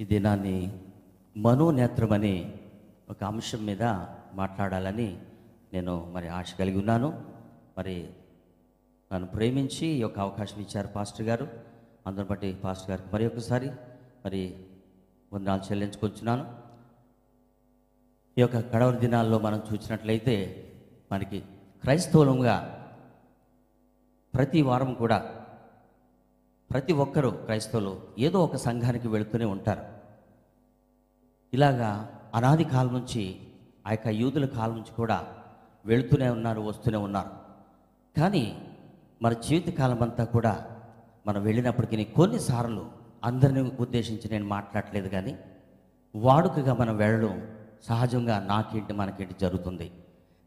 ఈ దినాన్ని మనోనేత్రం అనే ఒక అంశం మీద మాట్లాడాలని నేను మరి ఆశ కలిగి ఉన్నాను. మరి నన్ను ప్రేమించి ఈ యొక్క అవకాశం ఇచ్చారు పాస్టర్ గారు. అందుని బట్టి పాస్టర్ గారికి మరి ఒకసారి మరి వందనాలు చెల్లించుకొచ్చున్నాను. ఈ యొక్క కడవరి దినాల్లో మనం చూసినట్లయితే మనకి క్రైస్తవులంగా ప్రతి వారం కూడా ప్రతి ఒక్కరూ క్రైస్తవులు ఏదో ఒక సంఘానికి వెళుతూనే ఉంటారు. ఇలాగా అనాది కాలం నుంచి ఆ యొక్క యూదుల కాలం నుంచి కూడా వెళుతూనే ఉన్నారు వస్తూనే ఉన్నారు. కానీ మన జీవితకాలం అంతా కూడా మనం వెళ్ళినప్పటికీ కొన్నిసార్లు అందరిని ఉద్దేశించి నేను మాట్లాడలేదు కానీ వాడుకగా మనం వెళ్ళడం సహజంగా నాకేంటి మనకేంటి జరుగుతుంది.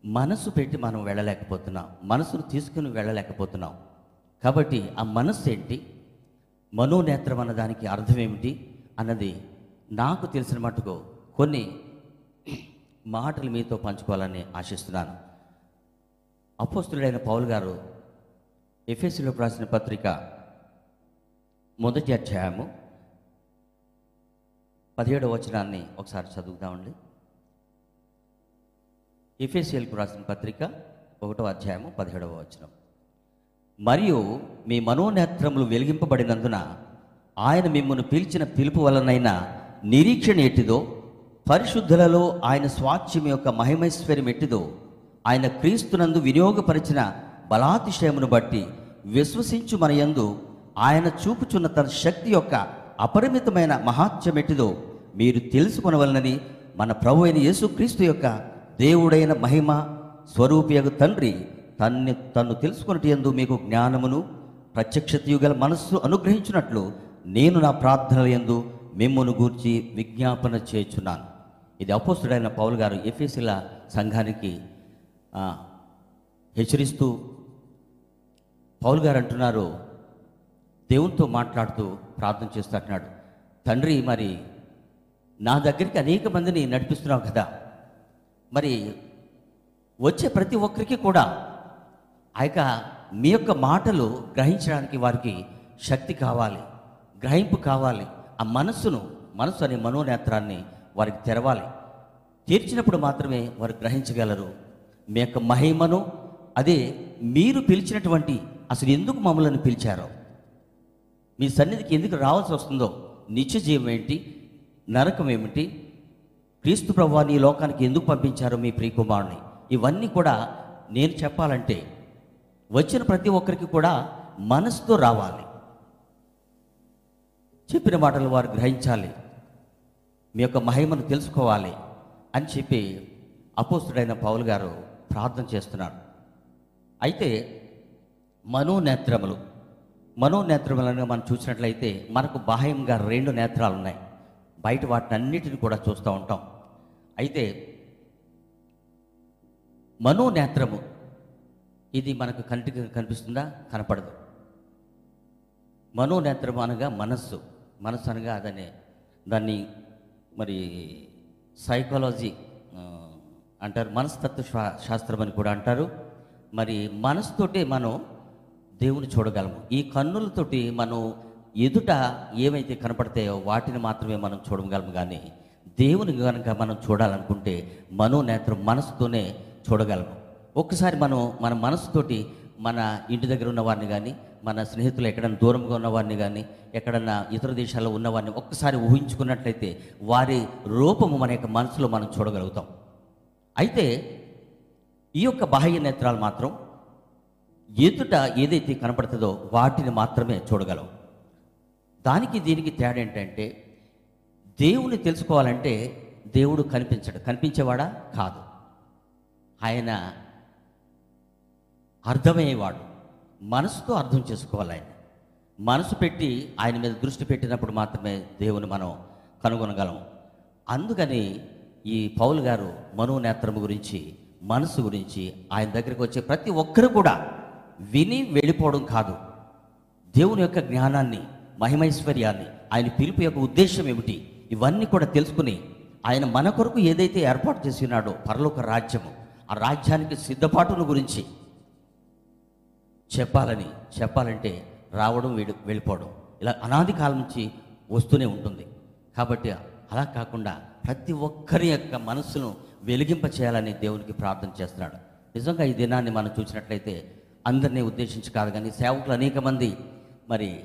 మనసు పెట్టి మనం వెళ్ళలేకపోతున్నాం. మనసును తీసుకుని వెళ్ళలేకపోతున్నాం. కాబట్టి ఆ మనస్సు ఏంటి? మనోనేత్రం అన్న దానికి అర్థం ఏమిటి అన్నది నాకు తెలిసిన మటుకు కొన్ని మాటలు మీతో పంచుకోవాలని ఆశిస్తున్నాను. అపోస్తుడైన పౌల్ గారు ఎఫ్ఎస్సిలో రాసిన పత్రిక మొదటి అధ్యాయము పదిహేడవ వచనాన్ని ఒకసారి చదువుదామండి. ఎఫ్ఎస్సిఎల్కు రాసిన పత్రిక ఒకటో అధ్యాయము పదిహేడవ వచనం. మరియు మీ మనోనేత్రములు వెలిగింపబడినందున ఆయన మిమ్మల్ని పిలిచిన పిలుపు వలనైనా నిరీక్షణ ఎట్టిదో పరిశుద్ధులలో ఆయన స్వాచ్యం యొక్క మహిమైశ్వర్యం ఎట్టిదో ఆయన క్రీస్తునందు వినియోగపరిచిన బలాతిశయమును బట్టి విశ్వసించు మన యందు ఆయన చూపుచున్న తన శక్తి యొక్క అపరిమితమైన మహాత్యం ఎట్టిదో మీరు తెలుసుకొనవలనని మన ప్రభు అయిన యేసుక్రీస్తు యొక్క దేవుడైన మహిమ స్వరూపియగు తండ్రి తన్ని తను తెలుసుకున్నట్టు యందు మీకు జ్ఞానమును ప్రత్యక్షతయు గల మనస్సు అనుగ్రహించినట్లు నేను నా ప్రార్థనల యందు మిమ్మును గూర్చి విజ్ఞాపన చేయుచున్నాను. ఇది అపోస్తుడైన పౌల్ గారు ఎఫీసీల సంఘానికి హెచ్చరిస్తూ పౌల్ గారు అంటున్నారు దేవునితో మాట్లాడుతూ ప్రార్థన చేస్తూ అంటున్నాడు తండ్రి మరి నా దగ్గరికి అనేక మందిని నడిపిస్తున్నావు కదా. మరి వచ్చే ప్రతి ఒక్కరికి కూడా ఆ యొక్క మీ యొక్క మాటలు గ్రహించడానికి వారికి శక్తి కావాలి గ్రహింపు కావాలి. ఆ మనస్సును మనస్సు అనే మనోనేత్రాన్ని వారికి తెరవాలి. తీర్చినప్పుడు మాత్రమే వారు గ్రహించగలరు. మీ యొక్క మహిమను అదే మీరు పిలిచినటువంటి అసలు ఎందుకు మమ్మల్ని పిలిచారో. మీ సన్నిధికి ఎందుకు రావాల్సి వస్తుందో నిత్య జీవం ఏంటి నరకం ఏమిటి క్రీస్తు ప్రభువాన్ని ఈ లోకానికి ఎందుకు పంపించారో మీ ప్రియకుమారుని. ఇవన్నీ కూడా నేను చెప్పాలంటే వచ్చిన ప్రతి ఒక్కరికి కూడా మనసుతో రావాలి. చెప్పిన మాటలు వారు గ్రహించాలి. మీ యొక్క మహిమను తెలుసుకోవాలి అని చెప్పి అపోస్తుడైన పౌలు గారు ప్రార్థన చేస్తున్నాడు అయితే మనోనేత్రములు మనోనేత్రములను మనం చూసినట్లయితే మనకు బాహ్యంగా రెండు నేత్రాలు ఉన్నాయి. బయట వాటిని అన్నిటిని కూడా చూస్తూ ఉంటాం. అయితే మనోనేత్రము ఇది మనకు కంటికి కనిపిస్తుందా? కనపడదు. మనోనేత్రం అనగా మనస్సు మనస్సు అనగా అదనే దాన్ని మరి సైకాలజీ అంటారు మనస్తత్వ శా- శాస్త్రం అని కూడా అంటారు. మరి మనసుతోటే మనం దేవుని చూడగలము. ఈ కన్నులతోటి మనం ఎదుట ఏమైతే కనపడతాయో వాటిని మాత్రమే మనం చూడగలము కానీ దేవుని కనుక మనం చూడాలనుకుంటే మనోనేత్రం మనసుతోనే చూడగలము. ఒక్కసారి మనం మన మనసుతోటి మన ఇంటి దగ్గర ఉన్న వారిని కానీ మన స్నేహితులు ఎక్కడైనా దూరంగా ఉన్నవారిని కానీ ఎక్కడన్నా ఇతర దేశాల్లో ఉన్నవారిని ఒక్కసారి ఊహించుకున్నట్లయితే వారి రూపము మన యొక్క మనసులో మనం చూడగలుగుతాం. అయితే ఈ యొక్క బాహ్య నేత్రాలు మాత్రం ఎదుట ఏదైతే కనపడుతుందో వాటిని మాత్రమే చూడగలం. దానికి దీనికి తేడా ఏంటంటే దేవుని తెలుసుకోవాలంటే దేవుడు కనిపించడు. కనిపించేవాడా? కాదు. ఆయన అర్థమయ్యేవాడు. మనసుతో అర్థం చేసుకోవాలి ఆయన. మనసు పెట్టి ఆయన మీద దృష్టి పెట్టినప్పుడు మాత్రమే దేవుని మనం కనుగొనగలం. అందుకని ఈ పౌలు గారు మనోనేత్రము గురించి మనసు గురించి ఆయన దగ్గరికి వచ్చే ప్రతి ఒక్కరు కూడా విని వెళ్ళిపోవడం కాదు. దేవుని యొక్క జ్ఞానాన్ని మహిమైశ్వర్యాన్ని ఆయన పిలుపు యొక్క ఉద్దేశం ఏమిటి ఇవన్నీ కూడా తెలుసుకుని ఆయన మన కొరకు ఏదైతే ఏర్పాటు చేసినాడో పరలోక రాజ్యము ఆ రాజ్యానికి సిద్ధపాటును గురించి చెప్పాలని చెప్పాలంటే రావడం వెళ్ళి వెళ్ళిపోవడం. ఇలా అనాది కాలం నుంచి వస్తూనే ఉంటుంది. కాబట్టి అలా కాకుండా ప్రతి ఒక్కరి యొక్క మనస్సును వెలిగింప చేయాలని దేవునికి ప్రార్థన చేస్తున్నాడు. నిజంగా ఈ దినాన్ని మనం చూసినట్లయితే అందరినీ ఉద్దేశించి కాదు కానీ సేవకులు అనేక మంది మరి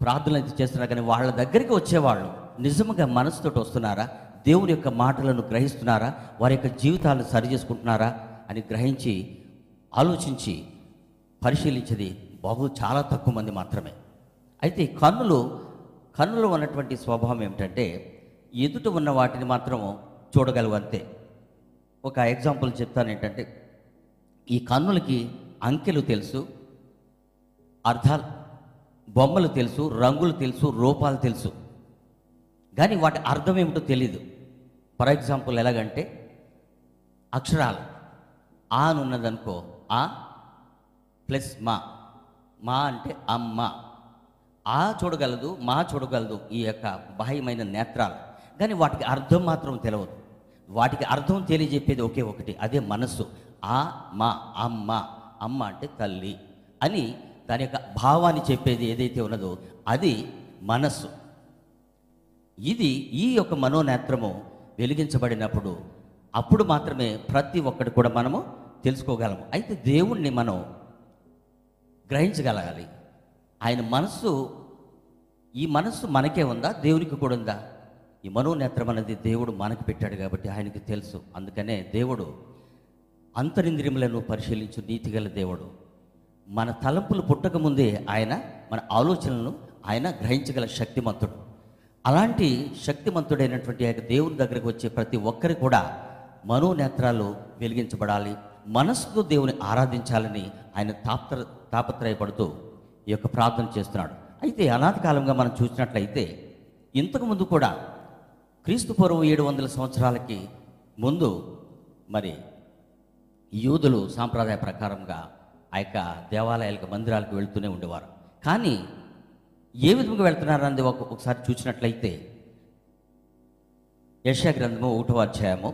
ప్రార్థనలు అయితే చేస్తున్నారు కానీ వాళ్ళ దగ్గరికి వచ్చేవాళ్ళు నిజంగా మనసుతోటి వస్తున్నారా? దేవుని యొక్క మాటలను గ్రహిస్తున్నారా? వారి యొక్క జీవితాలను సరి చేసుకుంటున్నారా? అని గ్రహించి ఆలోచించి పరిశీలించేది బహు చాలా తక్కువ మంది మాత్రమే. అయితే కన్నులు కన్నులు కన్నులో ఉన్నటువంటి స్వభావం ఏమిటంటే ఎదుట ఉన్న వాటిని మాత్రం చూడగలవు అంతే. ఒక ఎగ్జాంపుల్ చెప్తాను ఏంటంటే ఈ కన్నులకి అంకెలు తెలుసు అర్థాలు బొమ్మలు తెలుసు రంగులు తెలుసు రూపాలు తెలుసు. కానీ వాటి అర్థం ఏమిటో తెలియదు ఫర్ ఎగ్జాంపుల్ ఎలాగంటే అక్షరాలు ఆ అని ఉన్నదనుకో ఆ ప్లస్ మా. మా అంటే అమ్మ. ఆ చూడగలదు మా చూడగలదు ఈ యొక్క బాహ్యమైన నేత్రాలు. కానీ వాటికి అర్థం మాత్రం తెలియదు వాటికి అర్థం తెలియజెప్పేది ఒకే ఒకటి అదే మనస్సు. ఆ మా అమ్మ. అమ్మ అంటే తల్లి అని దాని యొక్క భావాన్ని చెప్పేది ఏదైతే ఉన్నదో అది మనస్సు. ఇది ఈ యొక్క మనోనేత్రము వెలిగించబడినప్పుడు అప్పుడు మాత్రమే ప్రతి ఒక్కటి కూడా మనము తెలుసుకోగలము. అయితే దేవుణ్ణి మనం గ్రహించగలగాలి. ఆయన మనస్సు ఈ మనస్సు మనకే ఉందా? దేవునికి కూడా ఉందా? ఈ మనోనేత్రం అనేది దేవుడు మనకు పెట్టాడు కాబట్టి ఆయనకి తెలుసు. అందుకనే దేవుడు అంతరింద్రియములను పరిశీలించు నీతిగల దేవుడు. మన తలంపులు పుట్టకముందే ఆయన మన ఆలోచనలను ఆయన గ్రహించగల శక్తిమంతుడు. అలాంటి శక్తిమంతుడైనటువంటి ఆయన దేవుని దగ్గరకు వచ్చే ప్రతి ఒక్కరి కూడా మనోనేత్రాలు వెలిగించబడాలి. మనస్సుతో దేవుని ఆరాధించాలని ఆయన తాత్ర తాపత్రయపడుతూ ఈ యొక్క ప్రార్థన చేస్తున్నాడు. అయితే అనాది కాలంగా మనం చూసినట్లయితే ఇంతకుముందు కూడా క్రీస్తు పూర్వం ఏడు వందల సంవత్సరాలకి ముందు మరి యూదులు సాంప్రదాయ ప్రకారంగా ఆ యొక్క దేవాలయాలకు మందిరాలకు వెళ్తూనే ఉండేవారు. కానీ ఏ విధంగా వెళ్తున్నారన్నది ఒక ఒకసారి చూసినట్లయితే యశా గ్రంథము ఒకటో అధ్యాయము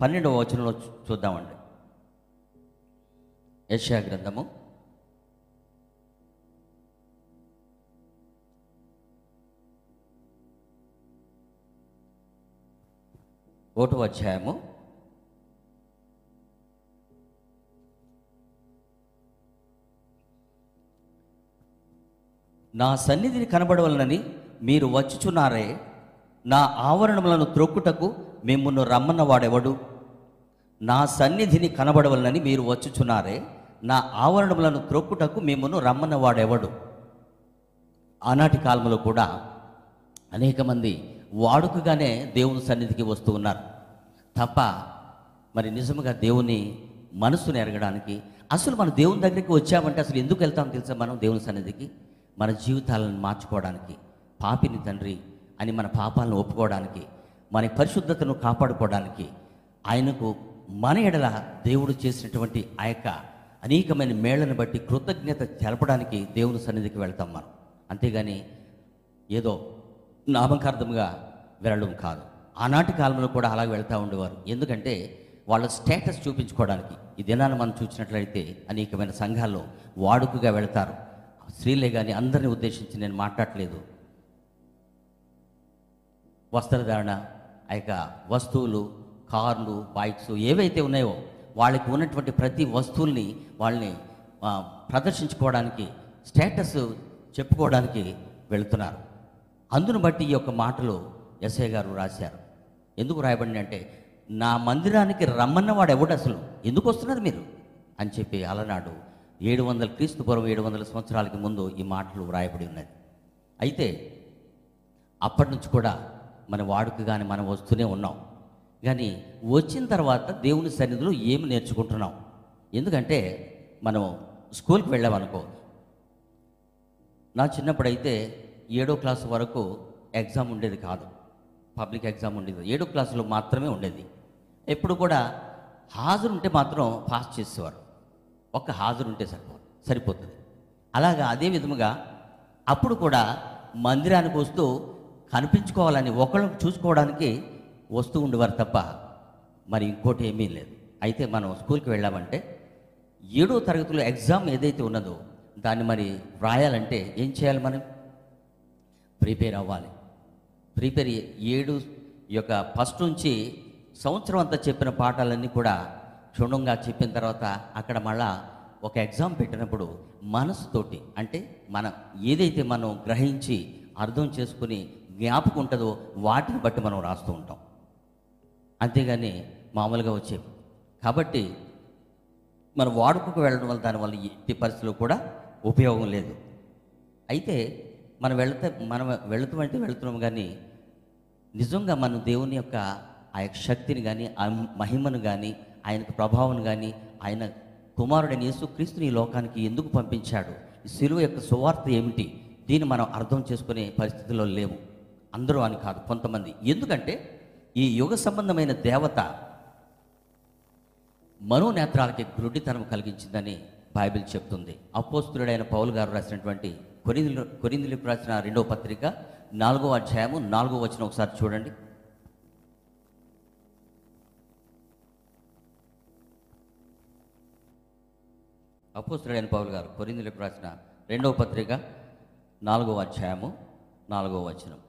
పన్నెండవ వచనంలో చూద్దామండి. యశా గ్రంథము. ఒకటో అధ్యాయము. నా సన్నిధిని కనబడవలనని మీరు వచ్చుచున్నారే నా ఆవరణములను త్రొక్కుటకు మిమ్మల్ని రమ్మన్న వాడెవడు నా సన్నిధిని కనబడవలనని మీరు వచ్చుచున్నారే నా ఆవరణములను త్రొక్కుటకు మిమ్మను రమ్మన్నవాడెవడు ఆనాటి కాలంలో కూడా అనేక మంది వాడుకగానే దేవుని సన్నిధికి వస్తూ ఉన్నారు. తప్ప మరి నిజముగా దేవుని మనసును ఎరగడానికి అసలు మన దేవుని దగ్గరికి వచ్చామంటే అసలు ఎందుకు వెళ్తాం తెలుసా మనం దేవుని సన్నిధికి? మన జీవితాలను మార్చుకోవడానికి పాపిని తండ్రి అని మన పాపాలను ఒప్పుకోవడానికి మన పరిశుద్ధతను కాపాడుకోవడానికి ఆయనకు మన ఎడల దేవుడు చేసినటువంటి ఆ యొక్క అనేకమైన మేళ్ళను బట్టి కృతజ్ఞత తెలపడానికి దేవుని సన్నిధికి వెళ్తాం మనం. అంతేగాని ఏదో నామకార్థంగా వెళ్ళడం కాదు. ఆనాటి కాలంలో కూడా అలాగే వెళ్తూ ఉండేవారు. ఎందుకంటే వాళ్ళ స్టేటస్ చూపించుకోవడానికి ఈ దినాన్ని మనం చూసినట్లయితే అనేకమైన సంఘాల్లో వాడుకగా వెళతారు. స్త్రీలే కానీ అందరిని ఉద్దేశించి నేను మాట్లాడలేదు. వస్త్రధారణ ఆ యొక్క వస్తువులు కార్లు బైక్స్ ఏవైతే ఉన్నాయో వాళ్ళకి ఉన్నటువంటి ప్రతి వస్తువుల్ని వాళ్ళని ప్రదర్శించుకోవడానికి స్టేటస్ చెప్పుకోవడానికి వెళుతున్నారు. అందును బట్టి ఈ యొక్క మాటలు ఎస్ఐ గారు రాశారు. ఎందుకు రాయబడింది అంటే నా మందిరానికి రమ్మన్నవాడు ఎవడు అసలు? ఎందుకు వస్తున్నారు మీరు? అని చెప్పి అలనాడు ఏడు వందల క్రీస్తు పూర్వం ఏడు వందల సంవత్సరాలకి ముందు ఈ మాటలు వ్రాయబడి ఉన్నది. అయితే అప్పటి నుంచి కూడా మన వాడుకగానే మనం వస్తూనే ఉన్నాం. కానీ వచ్చిన తర్వాత దేవుని సన్నిధిలో ఏమి నేర్చుకుంటున్నాం? ఎందుకంటే మనం స్కూల్కి వెళ్ళామనుకో. నా చిన్నప్పుడైతే ఏడో క్లాస్ వరకు ఎగ్జామ్ ఉండేది కాదు. పబ్లిక్ ఎగ్జామ్ ఉండేది. ఏడో క్లాసులో మాత్రమే ఉండేది. ఎప్పుడు కూడా హాజరు ఉంటే మాత్రం పాస్ చేసేవారు. ఒక్క హాజరు ఉంటే సరిపో సరిపోతుంది. అలాగా అదే విధముగా అప్పుడు కూడా మందిరానికి వస్తూ కనిపించుకోవాలని ఒకళ్ళని చూసుకోవడానికి వస్తూ ఉండేవారు తప్ప మరి ఇంకోటి ఏమీ లేదు. అయితే మనం స్కూల్కి వెళ్ళామంటే ఏడో తరగతిలో ఎగ్జామ్ ఏదైతే ఉన్నదో దాన్ని మరి వ్రాయాలంటే ఏం చేయాలి మనం? ప్రిపేర్ అవ్వాలి. ప్రిపేర్ ఏడు యొక్క ఫస్ట్ నుంచి సంవత్సరం అంతా చెప్పిన పాఠాలన్నీ కూడా క్షుణ్ణంగా చెప్పిన తర్వాత అక్కడ మళ్ళా ఒక ఎగ్జామ్ పెట్టినప్పుడు మనసుతోటి అంటే మనం ఏదైతే మనం గ్రహించి అర్థం చేసుకుని జ్ఞాపకం ఉంటుందో వాటిని బట్టి మనం రాస్తూ ఉంటాం. అంతేగాని మామూలుగా వచ్చేవి. కాబట్టి మనం వాడుకకు వెళ్ళడం వల్ల దానివల్ల ఎట్టి పరిస్థితుల్లో కూడా ఉపయోగం లేదు. అయితే మనం వెళితే మనం వెళుతామంటే వెళుతున్నాం కానీ నిజంగా మనం దేవుని యొక్క ఆ యొక్క శక్తిని కానీ ఆ మహిమను కానీ ఆయనకు ప్రభావం కానీ ఆయన కుమారుడైన యేసుక్రీస్తుని ఈ లోకానికి ఎందుకు పంపించాడు? ఈ సిలువ యొక్క సువార్త ఏమిటి? దీన్ని మనం అర్థం చేసుకునే పరిస్థితిలో లేవు అందరూ అని కాదు కొంతమంది. ఎందుకంటే ఈ యుగ సంబంధమైన దేవత మనోనేత్రాలకి గ్రుడ్డితనం కలిగించిందని బైబిల్ చెప్తుంది. అపోస్తుడైన పౌల్ గారు రాసినటువంటి కొరిందులు కొరిందులకు రాసిన రెండవ పత్రిక నాలుగో అధ్యాయము నాలుగో వచనం ఒకసారి చూడండి. అపోస్తుడైన పౌల్ గారు కొరిందులకు రాసిన రెండవ పత్రిక నాలుగో అధ్యాయము నాలుగో వచనం.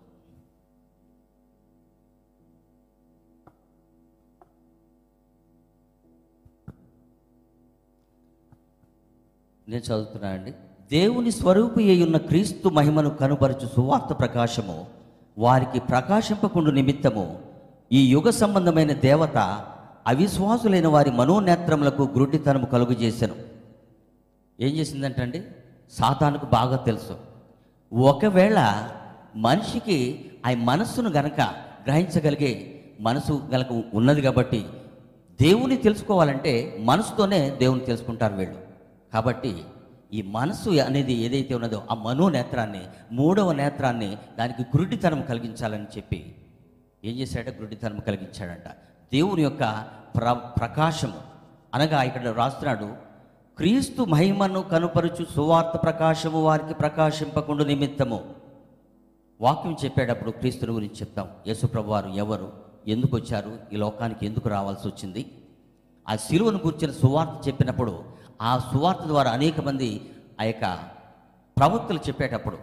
నేను చదువుతున్నానండి దేవుని స్వరూపు ఉన్న క్రీస్తు మహిమను కనుపరచు సువార్త ప్రకాశము వారికి ప్రకాశింపకుండు నిమిత్తము ఈ యుగ సంబంధమైన దేవత అవిశ్వాసులైన వారి మనోనేత్రములకు గురుడితనము కలుగు చేశాను ఏం చేసిందంటండి? సాతానుకు బాగా తెలుసు. ఒకవేళ మనిషికి ఆ మనస్సును గనక గ్రహించగలిగే మనసు గనక ఉన్నది కాబట్టి దేవుని తెలుసుకోవాలంటే మనసుతోనే దేవుని తెలుసుకుంటారు వీళ్ళు. కాబట్టి ఈ మనసు అనేది ఏదైతే ఉన్నదో ఆ మనోనేత్రాన్ని మూడవ నేత్రాన్ని దానికి గురుడితనం కలిగించాలని చెప్పి ఏం చేశాడ గురుడితనం కలిగించాడంట. దేవుని యొక్క ప్ర ప్రకాశము. అనగా ఇక్కడ రాస్తున్నాడు క్రీస్తు మహిమను కనుపరుచు సువార్త ప్రకాశము వారికి ప్రకాశింపకుండా నిమిత్తము. వాక్యం చెప్పేటప్పుడు క్రీస్తుని గురించి చెప్తాం. యేసుప్రభు వారు ఎవరు? ఎందుకు వచ్చారు? ఈ లోకానికి ఎందుకు రావాల్సి వచ్చింది? ఆ శిలువను కూర్చిన సువార్త చెప్పినప్పుడు ఆ సువార్త ద్వారా అనేక మంది ఆ యొక్క ప్రవక్తలు చెప్పేటప్పుడు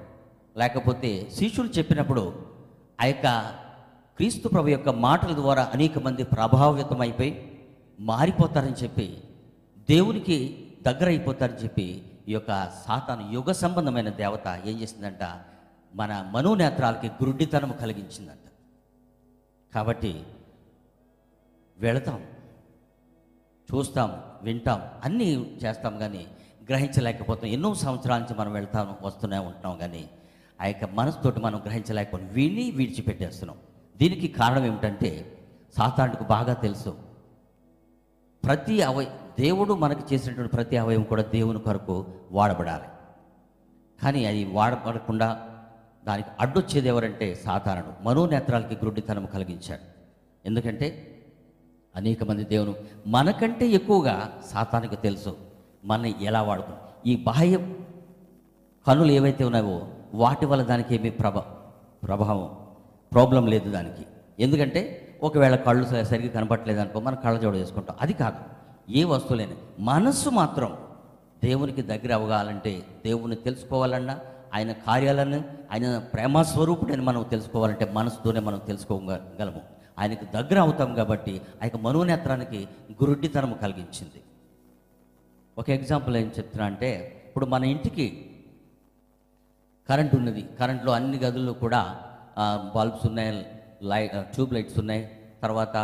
లేకపోతే శిష్యులు చెప్పినప్పుడు ఆ యొక్క క్రీస్తు ప్రభు యొక్క మాటల ద్వారా అనేక మంది ప్రభావితం అయిపోయి మారిపోతారని చెప్పి దేవునికి దగ్గర అయిపోతారని చెప్పి ఈ యొక్క సాతాను యుగ సంబంధమైన దేవత ఏం చేసిందంట? మన మనోనేత్రాలకి గురుడితనం కలిగించిందంట. కాబట్టి వెళతాం చూస్తాం వింటాం. అన్నీ చేస్తాం కానీ గ్రహించలేకపోతాం. ఎన్నో సంవత్సరాల నుంచి మనం వెళ్తాం వస్తూనే ఉంటున్నాం కానీ ఆ యొక్క మనసుతోటి మనం గ్రహించలేకపోతే విని విడిచిపెట్టేస్తున్నాం. దీనికి కారణం ఏమిటంటే సాతానుడికి బాగా తెలుసు. ప్రతి అవయ దేవుడు మనకి చేసినటువంటి ప్రతి అవయవం కూడా దేవుని కొరకు వాడబడాలి. కానీ అది వాడబడకుండా దానికి అడ్డొచ్చేది ఎవరంటే సాతానుడు. మనోనేత్రాలకి గ్రుడ్డితనం కలిగించాడు. ఎందుకంటే అనేక మంది దేవుడు మనకంటే ఎక్కువగా సాతానికి తెలుసు. మన ఎలా వాడుకుని ఈ బాహ్య కనులు ఏవైతే ఉన్నాయో వాటి వల్ల దానికి ఏమీ ప్రభ ప్రభావం ప్రాబ్లం లేదు దానికి. ఎందుకంటే ఒకవేళ కళ్ళు సరిగ్గా కనపట్లేదు అనుకో మనం కళ్ళజోడు చేసుకుంటాం అది కాదు. ఏ వస్తువులేని మనస్సు మాత్రం దేవునికి దగ్గర అవ్వాలంటే దేవుని తెలుసుకోవాలన్నా ఆయన కార్యాలను ఆయన ప్రేమ స్వరూపుడని మనం తెలుసుకోవాలంటే మనసుతోనే మనం తెలుసుకోగలము ఆయనకు దగ్గర అవుతాం కాబట్టి ఆ యొక్క మనోనేత్రానికి గురుడ్డితనం కలిగించింది. ఒక ఎగ్జాంపుల్ ఏం చెప్తున్నా అంటే ఇప్పుడు మన ఇంటికి కరెంట్ ఉన్నది. కరెంట్లో అన్ని గదుల్లో కూడా బల్బ్స్ ఉన్నాయి లై ట్యూబ్ లైట్స్ ఉన్నాయి. తర్వాత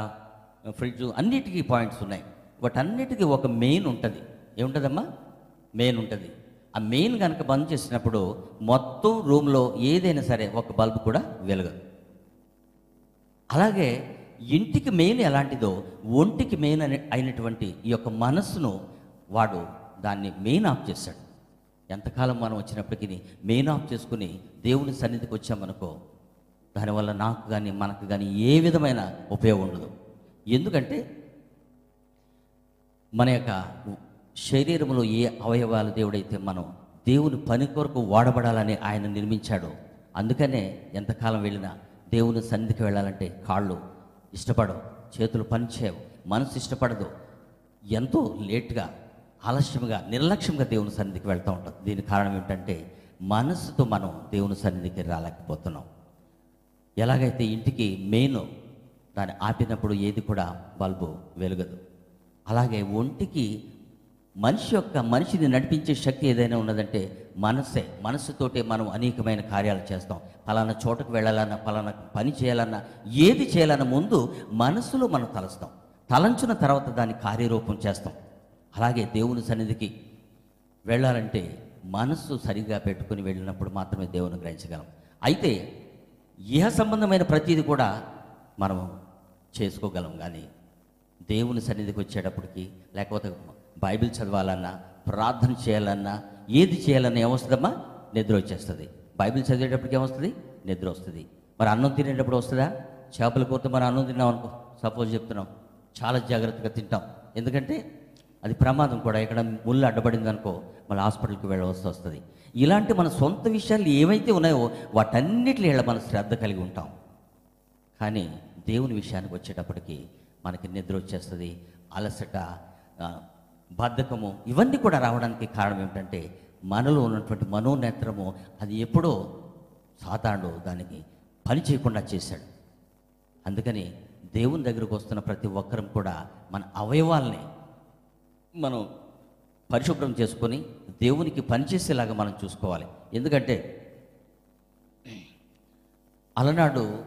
ఫ్రిడ్జ్ అన్నిటికీ పాయింట్స్ ఉన్నాయి. వాటన్నిటికీ ఒక మెయిన్ ఉంటుంది. ఏముంటుందమ్మా? మెయిన్ ఉంటుంది. ఆ మెయిన్ కనుక బంద్ చేసినప్పుడు మొత్తం రూమ్లో ఏదైనా సరే ఒక బల్బ్ కూడా వెలగదు. అలాగే ఇంటికి మెయిన్ ఎలాంటిదో ఒంటికి మెయిన్ అనే అయినటువంటి ఈ యొక్క మనస్సును వాడు దాన్ని మెయిన్ ఆఫ్ చేశాడు. ఎంతకాలం మనం వచ్చినప్పటికీ మెయిన్ ఆఫ్ చేసుకుని దేవుని సన్నిధికి వచ్చామనుకో దానివల్ల నాకు కానీ మనకు కానీ ఏ విధమైన ఉపయోగం ఉండదు. ఎందుకంటే మన యొక్క శరీరంలో ఏ అవయవాలు దేవుడైతే మనం దేవుని పని కొరకు వాడబడాలని ఆయన నిర్మించాడు అందుకనే ఎంతకాలం వెళ్ళినా దేవుని సన్నిధికి వెళ్ళాలంటే కాళ్ళు ఇష్టపడవు చేతులు పనిచేయవు మనసు ఇష్టపడదు. ఎంతో లేట్గా ఆలస్యంగా నిర్లక్ష్యంగా దేవుని సన్నిధికి వెళ్తూ ఉంటాం. దీని కారణం ఏమిటంటే మనసుతో మనం దేవుని సన్నిధికి రాలేకపోతున్నాం. ఎలాగైతే ఇంటికి మెయిన్ దాన్ని ఆపినప్పుడు ఏది కూడా బల్బు వెలగదు. అలాగే ఒంటికి మనిషి యొక్క మనిషిని నడిపించే శక్తి ఏదైనా ఉన్నదంటే మనసే మనస్సుతోటే మనం అనేకమైన కార్యాలు చేస్తాం. పలానా చోటకు వెళ్ళాలన్నా పలానా పని చేయాలన్నా ఏది చేయాలన్నా ముందు మనసులో మనం తలస్తాం. తలంచిన తర్వాత దాన్ని కార్యరూపం చేస్తాం. అలాగే దేవుని సన్నిధికి వెళ్ళాలంటే మనస్సు సరిగా పెట్టుకుని వెళ్ళినప్పుడు మాత్రమే దేవుని గ్రహించగలం. అయితే ఇహ సంబంధమైన ప్రతిదీ కూడా మనము చేసుకోగలం. కానీ దేవుని సన్నిధికి వచ్చేటప్పటికి లేకపోతే బైబిల్ చదవాలన్నా ప్రార్థన చేయాలన్నా ఏది చేయాలన్నా ఏమొస్తుందమ్మా? నిద్ర వచ్చేస్తుంది. బైబిల్ చదివేటప్పటికి ఏమొస్తుంది? నిద్ర వస్తుంది. మరి అన్నం తినేటప్పుడు వస్తుందా? చేపల కూరతో మనం అన్నం తిన్నాం అనుకో సపోజ్ చెప్తున్నాం చాలా జాగ్రత్తగా తింటాం. ఎందుకంటే అది ప్రమాదం కూడా. ఎక్కడ ముళ్ళు అడ్డబడింది అనుకో మళ్ళీ హాస్పిటల్కి వెళ్ళవలసి వస్తుంది. ఇలాంటి మన సొంత విషయాలు ఏవైతే ఉన్నాయో వాటన్నిటి ఇలా మనం శ్రద్ధ కలిగి ఉంటాం. కానీ దేవుని విషయానికి వచ్చేటప్పటికి మనకి నిద్ర వచ్చేస్తుంది. అలసట బద్ధకము ఇవన్నీ కూడా రావడానికి కారణం ఏమిటంటే మనలో ఉన్నటువంటి మనోనేత్రము అది ఎప్పుడో సాతాండు దానికి పని చేయకుండా చేశాడు. అందుకని దేవుని దగ్గరకు వస్తున్న ప్రతి ఒక్కరం కూడా మన అవయవాల్ని మనం పరిశుభ్రం చేసుకొని దేవునికి పనిచేసేలాగా మనం చూసుకోవాలి. ఎందుకంటే అలనాడు